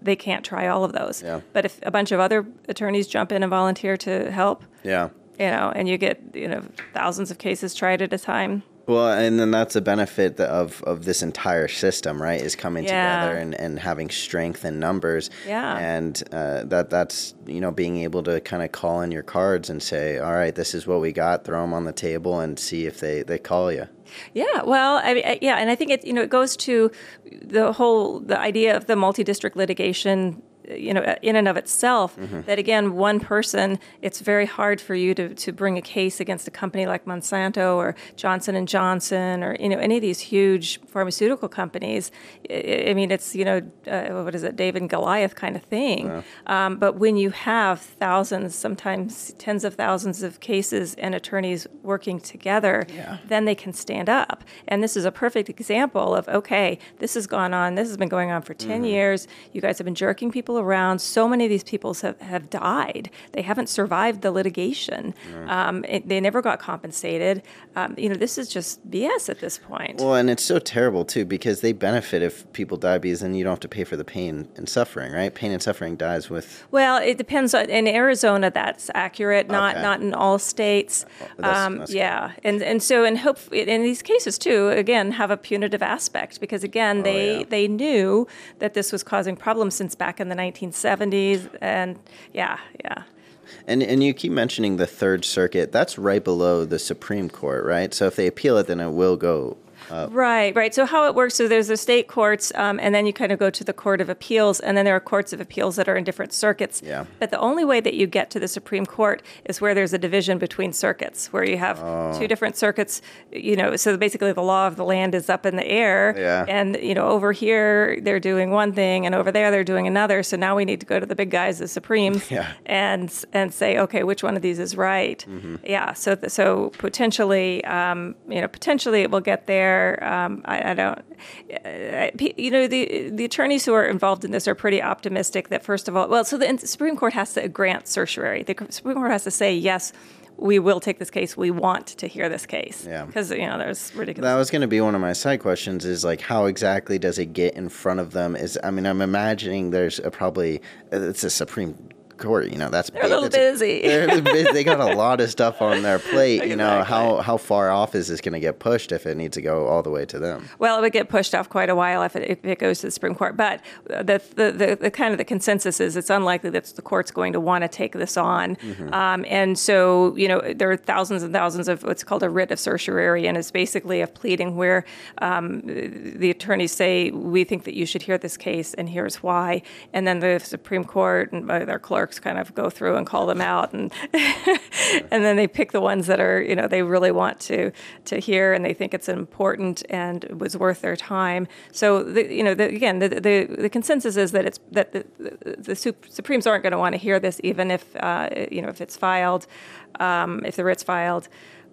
They can't try all of those. Yeah. But if a bunch of other attorneys jump in and volunteer to help, Yeah. you know, and you get you know thousands of cases tried at a time. Well, and then that's a benefit of, of this entire system, right? Is coming Yeah. together and, and having strength in numbers. Yeah. And uh, that that's you know being able to kind of call in your cards and say, all right, this is what we got. Throw them on the table and see if they, they call you. Yeah, well, I mean, yeah, and I think it you know it goes to the whole the idea of the multi-district litigation. You know, in and of itself, that again, one person, it's very hard for you to, to bring a case against a company like Monsanto or Johnson and Johnson or you know any of these huge pharmaceutical companies. I, I mean, it's you know uh, what is it, David and Goliath kind of thing. Um, but when you have thousands, sometimes tens of thousands of cases and attorneys working together, then they can stand up. And this is a perfect example of okay, this has gone on, this has been going on for 10 years. You guys have been jerking people around. So many of these people have, have died. They haven't survived the litigation. Um, it- they never got compensated. Um, you know, this is just BS at this point. Well, and it's so terrible too because they benefit if people die because then you don't have to pay for the pain and suffering, right? Pain and suffering dies with. Well, it depends on in Arizona that's accurate, not Okay. not in all states. That's- um, that's yeah, and and so and hope in these cases too, again, have a punitive aspect because again they Oh, yeah. they knew that this was causing problems since back in the 1970s, and yeah, yeah. And and you keep mentioning the Third Circuit. That's right below the Supreme Court, right? So if they appeal it, then it will go. Right, right. So how it works? So there's the state courts, um, and then you kind of go to the court of appeals, and then there are courts of appeals that are in different circuits. Yeah. But the only way that you get to the Supreme Court is where there's a division between circuits, where you have Oh. two different circuits. You know, so basically the law of the land is up in the air. Yeah. And you know, over here they're doing one thing, and over there they're doing another. So now we need to go to the big guys, the Supremes, Yeah. and and say, okay, which one of these is right? Mm-hmm. Yeah. So th- so potentially, um, you know, potentially it will get there. Um, I, I don't. uh, pe- You know, the the attorneys who are involved in this are pretty optimistic that first of all, well, so the Supreme Court has to grant certiorari. The Supreme Court has to say yes. We will take this case. We want to hear this case. Yeah. Because you know there's ridiculous. That was going to be one of my side questions. Is like how exactly does it get in front of them? Is I mean I'm imagining there's a probably it's a Supreme Court. You know that's They're a little that's busy. they're busy. they got a lot of stuff on their plate. You know how how far off is this going to get pushed if it needs to go all the way to them? Well, it would get pushed off quite a while if it, if it goes to the Supreme Court. But the, the, the, the kind of the consensus is it's unlikely that the court's going to want to take this on. Um, and so, you know, there are thousands and thousands of what's called a writ of certiorari, and it's basically a pleading where um, the attorneys say, we think that you should hear this case, and here's why. And then the Supreme Court and their their kind of go through and call them out, and and then they pick the ones that are, you know, they really want to to hear, and they think it's important and it was worth their time. So, the, you know, the, again, the, the the consensus is that it's that the, the, the Supremes aren't going to want to hear this, even if uh, you know if it's filed, um, if the writ's filed.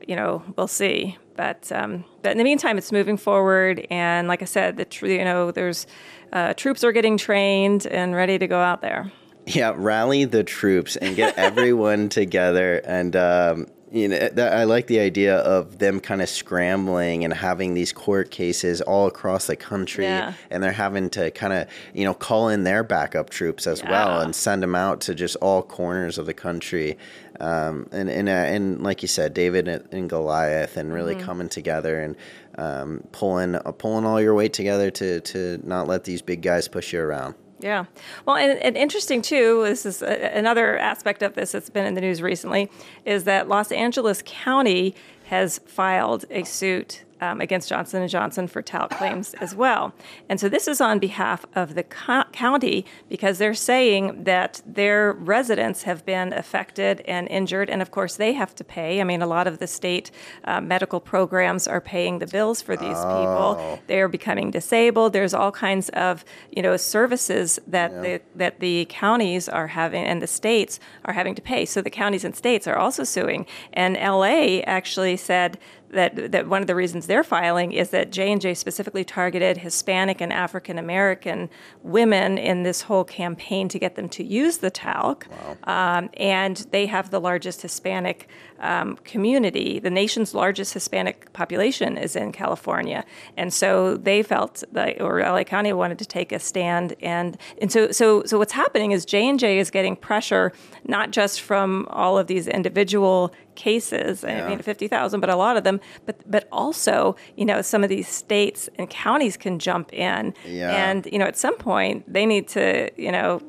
You know, we'll see. But um, but in the meantime, it's moving forward, and like I said, the tr- you know, there's uh, troops are getting trained and ready to go out there. Yeah, rally the troops and get everyone together. And um, you know, that, I like the idea of them kind of scrambling and having these court cases all across the country, Yeah. and they're having to kind of you know call in their backup troops as well and send them out to just all corners of the country. Um, and and uh, and like you said, David and and Goliath, and really Mm-hmm. coming together and um, pulling uh, pulling all your weight together to to not let these big guys push you around. Yeah. Well, and, and interesting too, this is another aspect of this that's been in the news recently, is that Los Angeles County has filed a suit um, against Johnson and Johnson for talc claims as well. And so this is on behalf of the co- county because they're saying that their residents have been affected and injured, and of course they have to pay. I mean, a lot of the state uh, medical programs are paying the bills for these Oh. people. They are becoming disabled. There's all kinds of you know services that the that the counties are having and the states are having to pay. So the counties and states are also suing. And LA actually said that that one of the reasons they're filing is that J and J specifically targeted Hispanic and African American women in this whole campaign to get them to use the talc. Um, and they have the largest Hispanic um, community. The nation's largest Hispanic population is in California, and so they felt that, or LA County wanted to take a stand. And and so so so what's happening is J and J is getting pressure not just from all of these individual cases. I mean, fifty thousand, but a lot of them. But but also, you know, some of these states and counties can jump in, Yeah. and you know, at some point they need to, you know,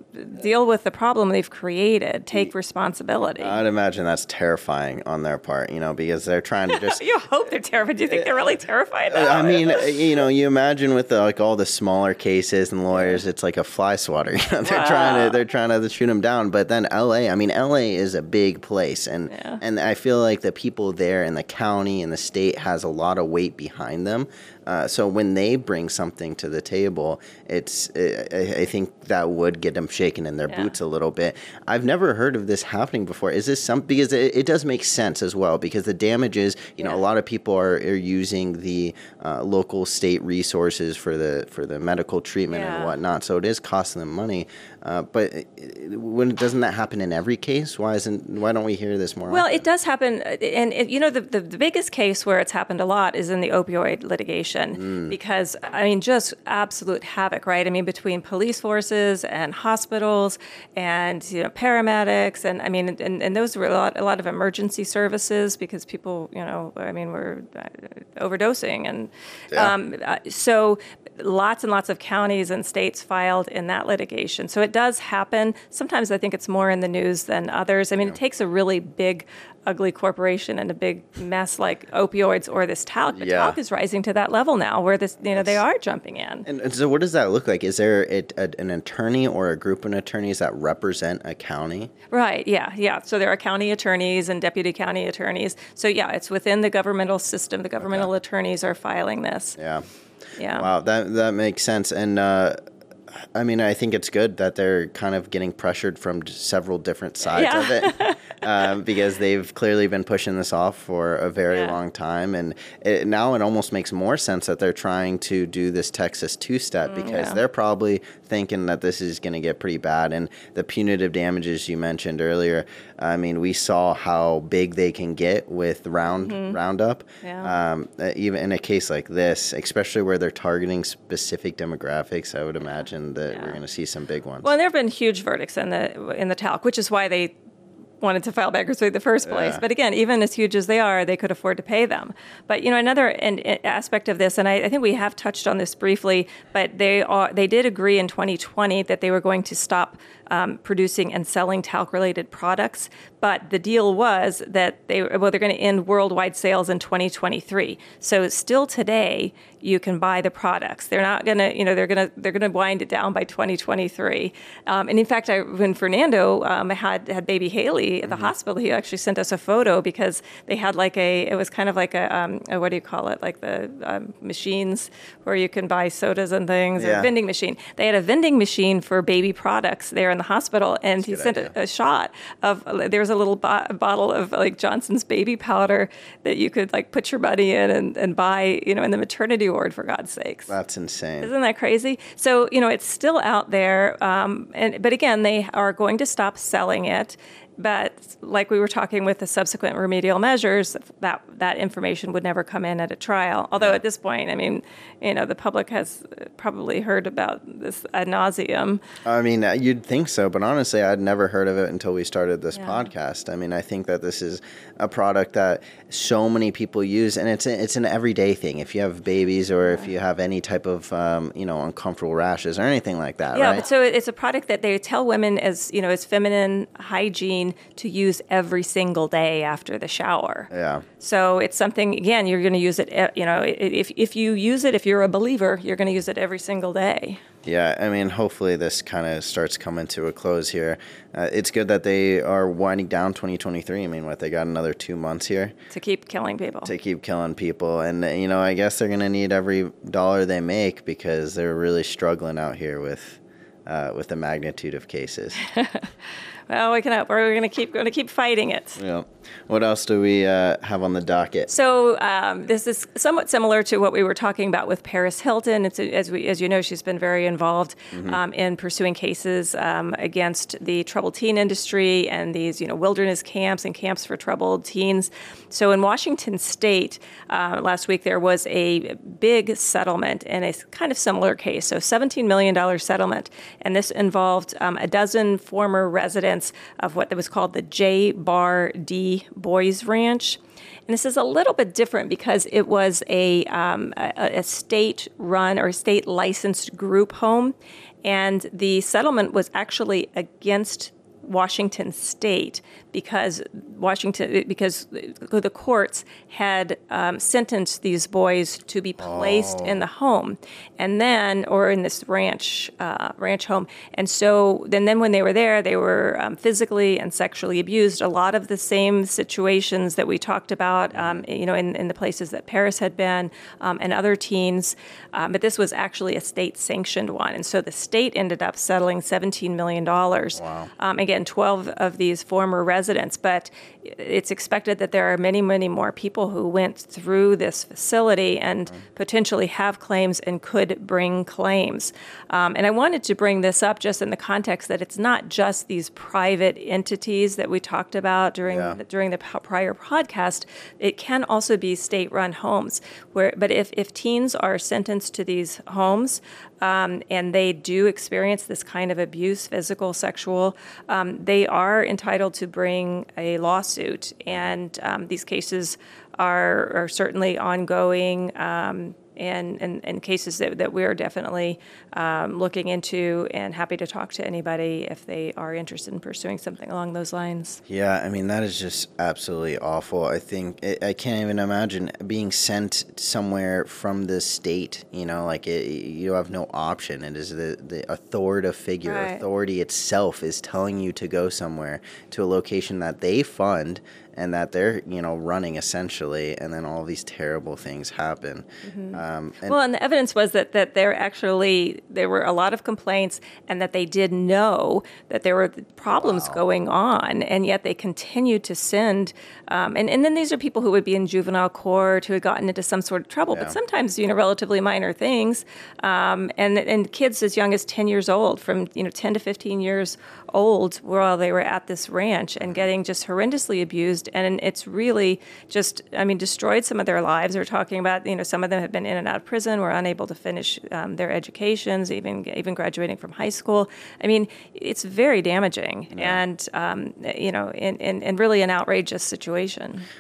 deal with the problem they've created, take responsibility. I'd imagine that's terrifying on their part, you know, because they're trying to just. you hope they're terrified. Do you think they're really uh, terrified? now? I mean, you know, you imagine with the, like all the smaller cases and lawyers, it's like a fly swatter. You know, they're trying to they're trying to shoot them down. But then L.A. I mean, L.A. is a big place, and Yeah. and I feel like the people there in the county and the state has a lot of weight behind them. Uh, so when they bring something to the table, it's I, I think that would get them shaken in their Yeah. boots a little bit. I've never heard of this happening before. Is this some because it, it does make sense as well because the damages, you know, a lot of people are, are using the uh, local state resources for the for the medical treatment and whatnot, so it is costing them money. Uh, but uh, when doesn't that happen in every case? Why isn't why don't we hear this more? Well, often? it does happen, uh, and it, you know the, the the biggest case where it's happened a lot is in the opioid litigation Mm. because I mean just absolute havoc, right? I mean between police forces and hospitals and you know paramedics and I mean and, and those were a lot a lot of emergency services because people you know I mean were uh, overdosing and Yeah. um, uh, so lots and lots of counties and states filed in that litigation. So it does happen. Sometimes I think it's more in the news than others. I mean, it takes a really big, ugly corporation and a big mess like opioids or this talc. But Yeah. talc is rising to that level now, where this you know they are jumping in. And, and so, what does that look like? Is there a, a, an attorney or a group of attorneys that represent a county? Right. Yeah. Yeah. So there are county attorneys and deputy county attorneys. So yeah, it's within the governmental system. The governmental attorneys are filing this. Yeah. Yeah. Wow, that that makes sense. And uh, I mean, I think it's good that they're kind of getting pressured from several different sides Yeah. of it, um, because they've clearly been pushing this off for a very Yeah. long time. And it, now it almost makes more sense that they're trying to do this Texas two-step because Mm, yeah. they're probably thinking that this is going to get pretty bad. And the punitive damages you mentioned earlier, I mean, we saw how big they can get with round Roundup. Mm-hmm. Yeah. Um, even in a case like this, especially where they're targeting specific demographics, I would imagine that we're going to see some big ones. Well, there have been huge verdicts in the in the talc, which is why they wanted to file bankruptcy in the first place. Yeah. But again, even as huge as they are, they could afford to pay them. But you know, another an, an aspect of this, and I, I think we have touched on this briefly, but they are they did agree in 2020 that they were going to stop um, producing and selling talc-related products. But the deal was that they well they're going to end worldwide sales in 2023. So still today, you can buy the products. They're not going to you know they're going to they're going to wind it down by 2023. Um, and in fact, I, when Fernando um, had had baby Haley at the hospital, he actually sent us a photo because they had like a it was kind of like a, um, a what do you call it like the um, machines where you can buy sodas and things or Yeah. a vending machine. They had a vending machine for baby products there in the hospital, and he sent a, a shot of there was a little bo- bottle of like Johnson's baby powder that you could like put your money in and, and buy you know in the maternity ward for God's sakes. That's insane. Isn't that crazy? So you know it's still out there, um, and but again they are going to stop selling it. But like we were talking with the subsequent remedial measures, that that information would never come in at a trial. Although at this point, I mean, you know, the public has probably heard about this ad nauseum. I mean, uh, you'd think so, but honestly, I'd never heard of it until we started this Yeah. podcast. I mean, I think that this is a product that so many people use, and it's a, it's an everyday thing. If you have babies or if you have any type of um, you know uncomfortable rashes or anything like that, Yeah, right? but so it's a product that they tell women as you know as feminine hygiene to use every single day after the shower. Yeah. So it's something again you're going to use it. eh, You know, if if you use it, if you're a believer, you're going to use it every single day. Yeah, I mean, hopefully this kind of starts coming to a close here. Uh, it's good that they are winding down 2023. I mean, what they got another two months here To keep killing people. to keep killing people, and you know, I guess they're gonna need every dollar they make because they're really struggling out here with uh, with the magnitude of cases. well, we can. We're going to keep going to keep fighting it. yeah. What else do we uh, have on the docket? So um, this is somewhat similar to what we were talking about with Paris Hilton. It's as we, as you know, she's been very involved um, in pursuing cases um, against the troubled teen industry and these, you know, wilderness camps and camps for troubled teens. So in Washington State uh, last week, there was a big settlement in a kind of similar case. So $17 million settlement, and this involved um, a dozen former residents of what was called the J Bar D Boys Ranch. And this is a little bit different because it was a, um, a, a state run or state licensed group home. And the settlement was actually against Washington State because Washington because the courts had um, sentenced these boys to be placed in the home, and then or in this ranch uh, ranch home, and so then then when they were there, they were um, physically and sexually abused. A lot of the same situations that we talked about, um, you know, in, in the places that Paris had been um, and other teens, um, but this was actually a state sanctioned one, and so the state ended up settling seventeen million dollars. Wow. Um, again, 12 of these former residents, but it's expected that there are many, many more people who went through this facility and potentially have claims and could bring claims. Um, and I wanted to bring this up just in the context that it's not just these private entities that we talked about during Yeah. the, during the prior podcast. It can also be state-run homes. Where, but if if teens are sentenced to these homes um, and they do experience this kind of abuse, physical, sexual, um, they are entitled to bring a lawsuit. And um, these cases are, are certainly ongoing. Um, and, and, and cases that, that we're definitely um, looking into and happy to talk to anybody if they are interested in pursuing something along those lines. Yeah, I mean that is just absolutely awful. I think I I can't even imagine being sent somewhere from the state. You know, like it, you have no option. It is the the authoritative figure, Right. authority itself is telling you to go somewhere to a location that they fund and that they're you know running essentially, and then all these terrible things happen. Um, and Well, and the evidence was that that there actually there were a lot of complaints, and that they did know that there were problems going on, and yet they continued to send. Um, and and then these are people who would be in juvenile court who had gotten into some sort of trouble, Yeah. but sometimes you know relatively minor things, um, and and kids as young as ten years old, from you know ten to fifteen years old, while they were at this ranch and getting just horrendously abused, and it's really just I mean destroyed some of their lives. We're talking about you know some of them have been in and out of prison, were unable to finish um, their educations, even even graduating from high school. I mean, it's very damaging, and um, you know, and, and, and really an outrageous situation.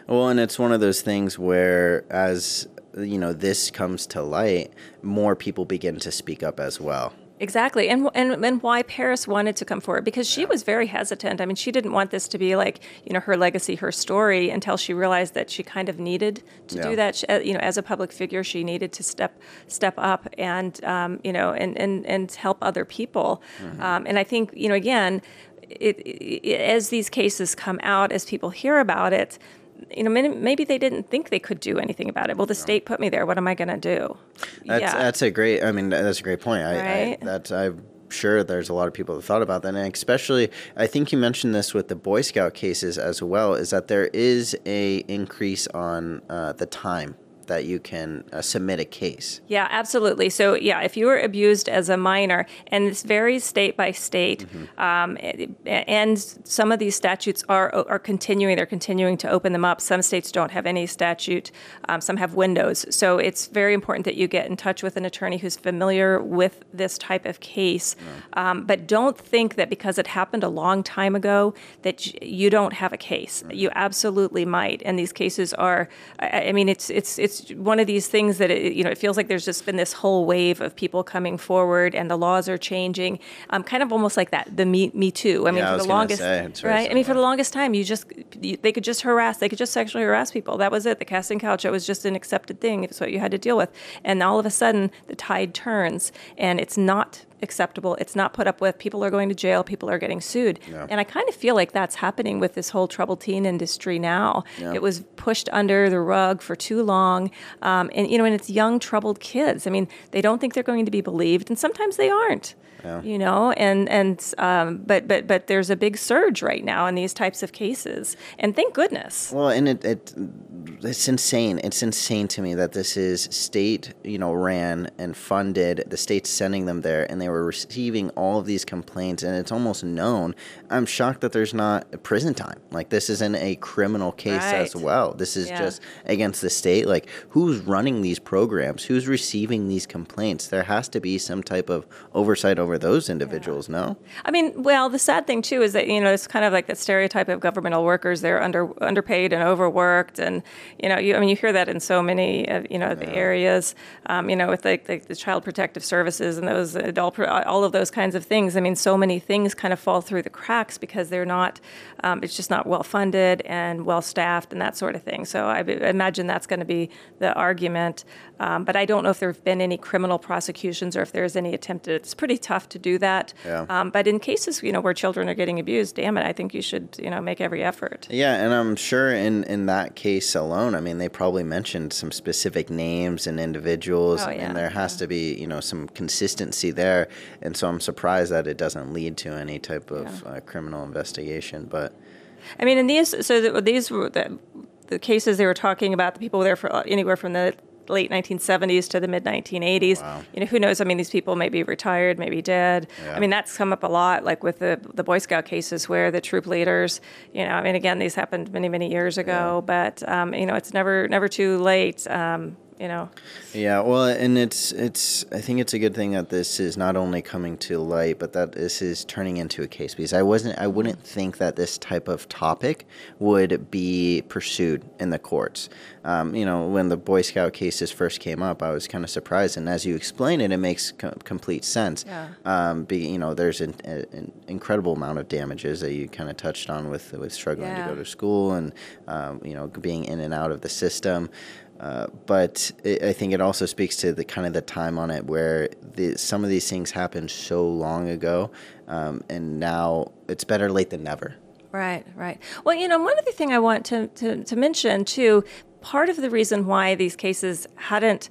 Well, and it's one of those things where, as you know, this comes to light, more people begin to speak up as well. Exactly, and and and why Paris wanted to come forward because she was very hesitant. I mean, she didn't want this to be like you know her legacy, her story, until she realized that she kind of needed to Yeah. do that. She, you know, as a public figure, she needed to step step up and um, you know and and and help other people. Um, and I think you know again, it, it, as these cases come out, as people hear about it. You know, maybe- they didn't think they could do anything about it. Well, the state put me there. What am I going to do? That's that's a great. I mean, that's a great point. I, Right? I that's I'm sure there's a lot of people that thought about that, and especially I think you mentioned this with the Boy Scout cases as well. Is that there is a increase on uh, the time that you can uh, submit a case. Yeah, absolutely. So, yeah, if you were abused as a minor, and this varies state by state, um, and some of these statutes are are continuing. They're continuing to open them up. Some states don't have any statute. Um, some have windows. So it's very important that you get in touch with an attorney who's familiar with this type of case. Um, but don't think that because it happened a long time ago that you don't have a case. You absolutely might. And these cases are. I, I mean, it's it's it's it's one of these things that it, you know it feels like there's just been this whole wave of people coming forward, and the laws are changing, um, kind of almost like that the Me, Me Too. I mean, Yeah, I for was the longest, say, right? I mean, for the longest time, you just you, they could just harass, they could just sexually harass people. That was it. The casting couch, it was just an accepted thing. It's what you had to deal with, and all of a sudden, the tide turns, and it's not acceptable. It's not put up with. People are going to jail. People are getting sued. And I kind of feel like that's happening with this whole troubled teen industry now. Yeah. It was pushed under the rug for too long. Um, and, you know, and it's young, troubled kids. I mean, they don't think they're going to be believed, and sometimes they aren't. You know, and and um, but but but there's a big surge right now in these types of cases, and thank goodness. Well, and it, it it's insane. It's insane to me that this is state, you know, ran and funded. The state's sending them there, and they were receiving all of these complaints, and it's almost known. I'm shocked that there's not prison time. Like this isn't a criminal case as well. This is Yeah. just against the state. Like who's running these programs? Who's receiving these complaints? There has to be some type of oversight over those individuals. No. I mean, well, the sad thing too is that you know it's kind of like the stereotype of governmental workers. They're under underpaid and overworked, and you know, you, I mean, you hear that in so many of you know the areas. Um, you know, with like the, the child protective services and those adult, all of those kinds of things. I mean, so many things kind of fall through the cracks because they're not. Um, it's just not well funded and well staffed and that sort of thing. So I imagine that's going to be the argument. Um, but I don't know if there have been any criminal prosecutions or if there's any attempted. It's pretty tough to do that. Yeah. Um, but in cases, you know, where children are getting abused, damn it, I think you should, you know, make every effort. Yeah, and I'm sure in in that case alone, I mean, they probably mentioned some specific names and individuals, Oh, yeah, and there has to be you know some consistency there. And so I'm surprised that it doesn't lead to any type of uh, criminal investigation. But I mean, in these, so the, these were the, the cases they were talking about. The people were there for uh, anywhere from the late 1970s to the mid 1980s. Wow. You know, who knows? I mean, these people may be retired, maybe dead. Yeah. I mean, that's come up a lot, like with the the Boy Scout cases where the troop leaders. You know, I mean, again, these happened many many years ago, but um, you know, it's never never too late. Um, you know, Yeah, well, and it's it's. I think it's a good thing that this is not only coming to light, but that this is turning into a case because I wasn't. I wouldn't think that this type of topic would be pursued in the courts. Um, you know, when the Boy Scout cases first came up, I was kind of surprised, and as you explain it, it makes co- complete sense. Yeah. Um, be, you know, there's an, a, an incredible amount of damages that you kind of touched on with with struggling Yeah. to go to school and um, you know being in and out of the system. Uh, but it, I think it also speaks to the kind of the time on it where the, some of these things happened so long ago, um, and now it's better late than never. Right, right. Well, you know, one other thing I want to, to, to mention too, part of the reason why these cases hadn't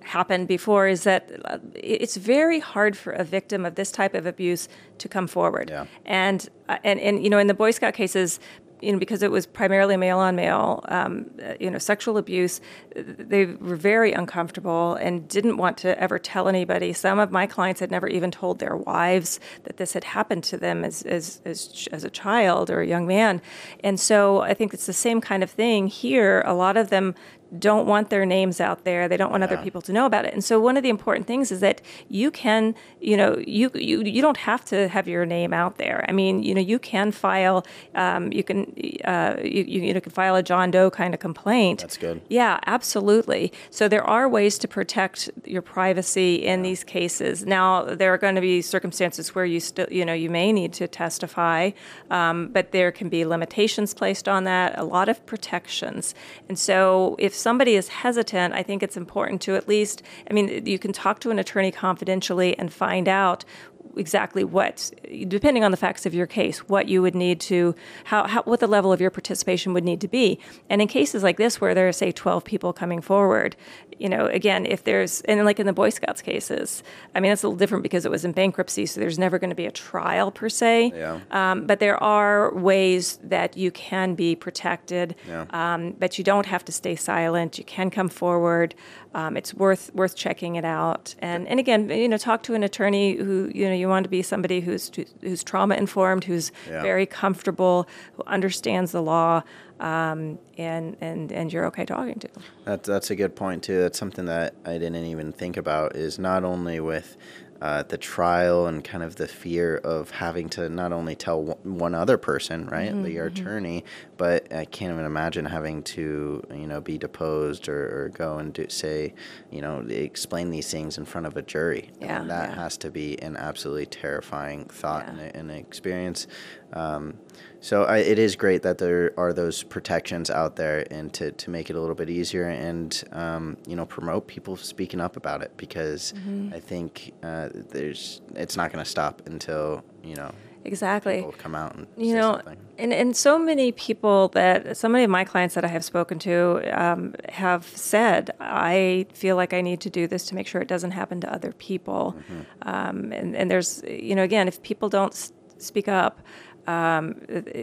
happened before is that uh, it's very hard for a victim of this type of abuse to come forward. Yeah. And, uh, and, and, you know, in the Boy Scout cases, you know, because it was primarily male on male, um, uh, you know, sexual abuse, they were very uncomfortable and didn't want to ever tell anybody. Some of my clients had never even told their wives that this had happened to them as, as, as, as a child or a young man. And so I think it's the same kind of thing here. A lot of them don't want their names out there. They don't want other people to know about it. And so one of the important things is that you can, you know, you you you don't have to have your name out there. I mean, you know, you can file, um, you can, uh, you, you you know, can file a John Doe kind of complaint. That's good. Yeah, absolutely. So there are ways to protect your privacy in these cases. Now there are going to be circumstances where you still, you know, you may need to testify, um, but there can be limitations placed on that. A lot of protections, and so if somebody is hesitant, I think it's important to at least. I mean, you can talk to an attorney confidentially and find out exactly what, depending on the facts of your case, what you would need to, how, how what the level of your participation would need to be. And in cases like this, where there are say 12 people coming forward, you know, again, if there's, and like in the Boy Scouts cases, I mean, it's a little different because it was in bankruptcy, so there's never going to be a trial per se. Yeah. Um, but there are ways that you can be protected, Yeah. um, but you don't have to stay silent. You can come forward. Um, it's worth worth checking it out. And and again, you know, talk to an attorney who you know you want to be somebody who's who's trauma informed, who's Yeah. very comfortable, who understands the law, um, and and and you're okay talking to. That, that's a good point too. That's something that I didn't even think about. Is not only with uh, the trial and kind of the fear of having to not only tell one- one other person, right, Mm-hmm, the your attorney, but I can't even imagine having to, you know, be deposed or, or go and do, say, you know, explain these things in front of a jury. I Yeah, mean, that yeah. has to be an absolutely terrifying thought Yeah. and, and experience. Um, so I, it is great that there are those protections out there, and to, to make it a little bit easier, and um, you know promote people speaking up about it because Mm-hmm. I think uh, there's it's not going to stop until you know Exactly. people come out and you know something. and, and so many people that so many of my clients that i have spoken to um, have said i feel like i need to do this to make sure it doesn't happen to other people Mm-hmm. um, and, and there's you know again if people don't speak up um,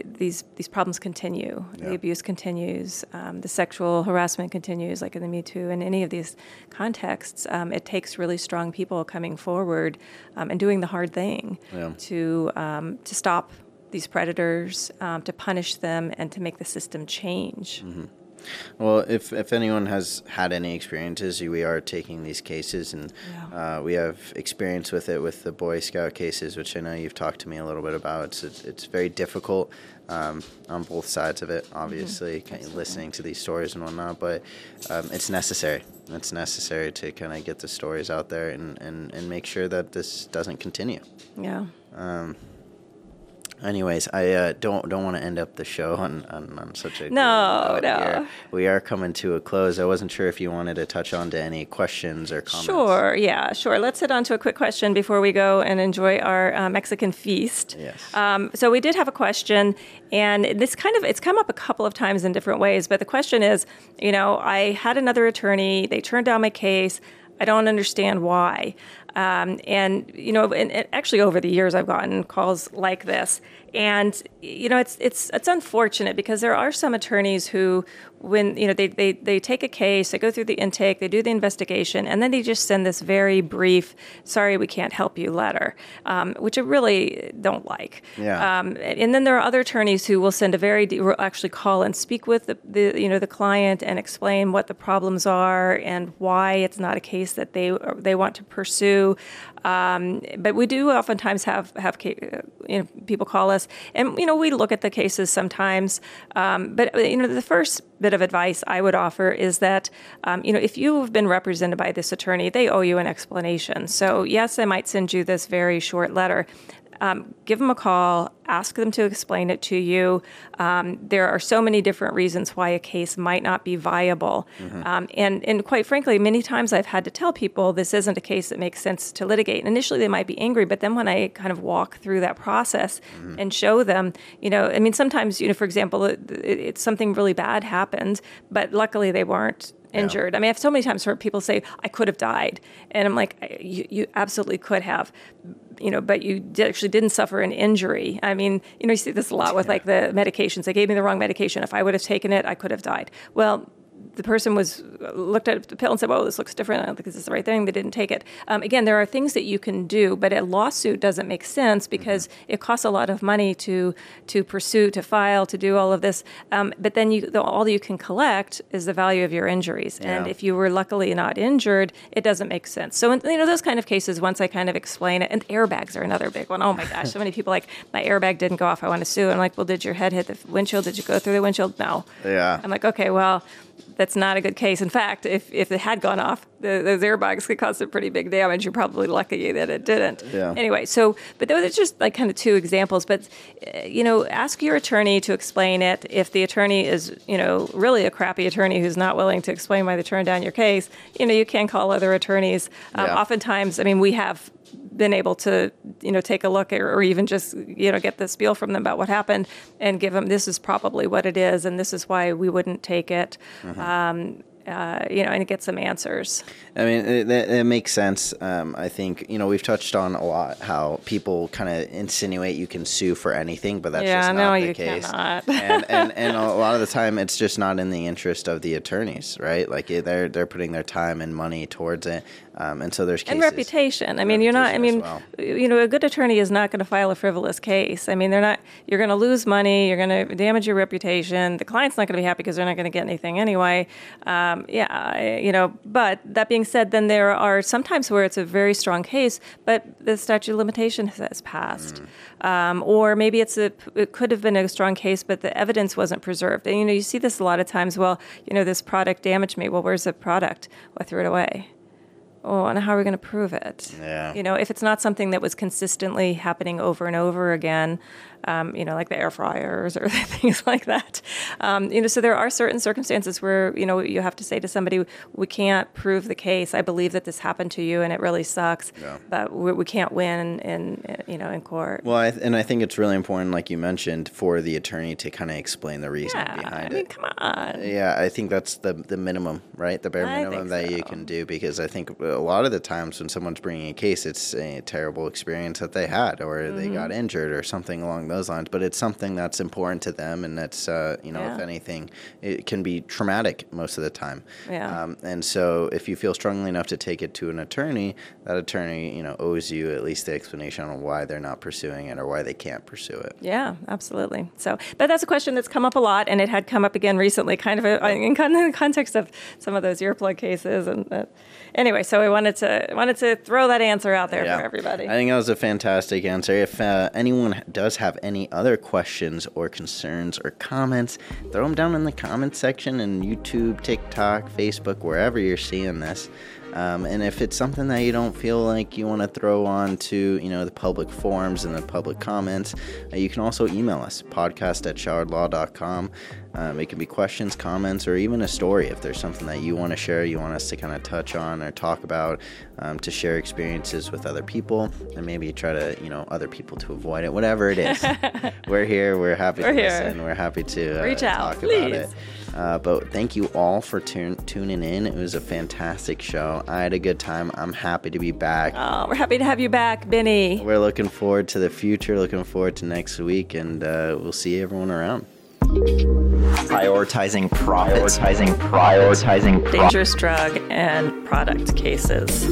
these these problems continue. Yeah. The abuse continues. Um, the sexual harassment continues, like in the Me Too. In any of these contexts, um, it takes really strong people coming forward um, and doing the hard thing Yeah. to um, to stop these predators, um, to punish them, and to make the system change. Well, if, if anyone has had any experiences, we are taking these cases, and Yeah. uh, we have experience with it with the Boy Scout cases, which I know you've talked to me a little bit about. It's it's, it's very difficult um, on both sides of it, obviously, kind of listening to these stories and whatnot. But um, it's necessary. It's necessary to kind of get the stories out there and, and, and make sure that this doesn't continue. Yeah. Anyways, I uh, don't don't want to end up the show on, on, on such a No, no. here. We are coming to a close. I wasn't sure if you wanted to touch on to any questions or comments. Sure, yeah, sure. Let's hit on to a quick question before we go and enjoy our uh, Mexican feast. Yes. Um, so we did have a question, and this kind of it's come up a couple of times in different ways. But the question is, you know, I had another attorney. They turned down my case. I don't understand why. Um, and you know, and, and actually over the years, I've gotten calls like this, and you know, it's it's it's unfortunate because there are some attorneys who, when you know, they they they take a case, they go through the intake, they do the investigation, and then they just send this very brief, "Sorry, we can't help you" letter, um, which I really don't like. Yeah. Um, and then there are other attorneys who will send a very de- will actually call and speak with the, the you know the client and explain what the problems are and why it's not a case that they they want to pursue. Um, but we do oftentimes have have you know people call us and you know we look at the cases sometimes. Um, but you know the first bit of advice I would offer is that um, you know if you have been represented by this attorney, they owe you an explanation. So yes, I might send you this very short letter um, give them a call, ask them to explain it to you. Um, there are so many different reasons why a case might not be viable. Um, and, and quite frankly, many times I've had to tell people this isn't a case that makes sense to litigate. And initially they might be angry, but then when I kind of walk through that process and show them, you know, I mean, sometimes, you know, for example, it, it, it's something really bad happened, but luckily they weren't injured. I mean, I've so many times heard people say, "I could have died," and I'm like, "I- "You, you absolutely could have." You know, but you did, actually didn't suffer an injury. I mean, you know, you see this a lot with like the medications. They gave me the wrong medication. If I would have taken it, I could have died. Well, the person was looked at the pill and said, "Well, this looks different. I don't think this is the right thing." They didn't take it. Um, again, there are things that you can do, but a lawsuit doesn't make sense because it costs a lot of money to to pursue, to file, to do all of this. Um, but then you, the, all you can collect is the value of your injuries, and if you were luckily not injured, it doesn't make sense. So, in, you know, those kind of cases, once I kind of explain it, and airbags are another big one. Oh my gosh, so many people like my airbag didn't go off. I want to sue. I'm like, well, did your head hit the windshield? Did you go through the windshield? No. Yeah. I'm like, okay, well, that's not a good case. In fact, if, if it had gone off, the, those airbags could cause some pretty big damage. You're probably lucky that it didn't. Yeah. Anyway, so, but those are just like kind of two examples. But, you know, ask your attorney to explain it. If the attorney is, you know, really a crappy attorney who's not willing to explain why they turned down your case, you know, you can call other attorneys. Um, Yeah. Oftentimes, I mean, we have been able to you know take a look or, or even just you know get the spiel from them about what happened and give them this is probably what it is and this is why we wouldn't take it um, uh, you know and get some answers I mean, it, that, it makes sense. Um, I think you know we've touched on a lot how people kind of insinuate you can sue for anything, but that's Yeah, just no, not the you case. cannot. and, and and a lot of the time, it's just not in the interest of the attorneys, right? Like they're they're putting their time and money towards it. Um, and so there's cases and reputation. I mean, you're not. I mean, as you know, a good attorney is not going to file a frivolous case. I mean, they're not. You're going to lose money. You're going to damage your reputation. The client's not going to be happy because they're not going to get anything anyway. Um, yeah, you know. But that being said, then there are sometimes where it's a very strong case, but the statute of limitation has passed, um, or maybe it's a. It could have been a strong case, but the evidence wasn't preserved. And you know, you see this a lot of times. Well, you know, this product damaged me. Well, where's the product? Well, I threw it away. Oh, and how are we going to prove it? Yeah. You know, if it's not something that was consistently happening over and over again, um, you know, like the air fryers or things like that. Um, you know, so there are certain circumstances where you know you have to say to somebody, "We can't prove the case. I believe that this happened to you, and it really sucks, Yeah. but we, we can't win in, in you know in court." Well, I th- and I think it's really important, like you mentioned, for the attorney to kind of explain the reason yeah, behind I mean, it. come on. Yeah, I think that's the the minimum, right? The bare minimum that you can do because I think a lot of the times when someone's bringing a case, it's a terrible experience that they had or they got Mm-hmm. injured or something along those lines. But it's something that's important to them, and that's uh, you know, if anything, it can be traumatic most of the time. Yeah. Um, and so, if you feel strongly enough to take it to an attorney, that attorney, you know, owes you at least the explanation on why they're not pursuing it or why they can't pursue it. Yeah, absolutely. So, but that's a question that's come up a lot, and it had come up again recently, kind of a, in, con- in the context of some of those earplug cases. And uh, anyway, so I wanted to wanted to throw that answer out there for everybody. I think that was a fantastic answer. If uh, anyone does have any other questions or concerns or comments, throw them down in the comments section in YouTube, TikTok, Facebook, wherever you're seeing this. Um, and if it's something that you don't feel like you want to throw on to, you know, the public forums and the public comments, uh, you can also email us, podcast at showardlaw.com. Um, it can be questions, comments, or even a story if there's something that you want to share, you want us to kind of touch on or talk about, um, to share experiences with other people, and maybe try to, you know, other people to avoid it, whatever it is. we're here. We're happy We're to here. listen. We're happy to uh, Reach out, talk about it. please. Uh, but thank you all for tun- tuning in. It was a fantastic show. I had a good time. I'm happy to be back. oh, we're happy to have you back, Benny. We're looking forward to the future, looking forward to next week, and uh, we'll see everyone around. Prioritizing profits. Prioritizing, prioritizing profits. Dangerous drug and product cases.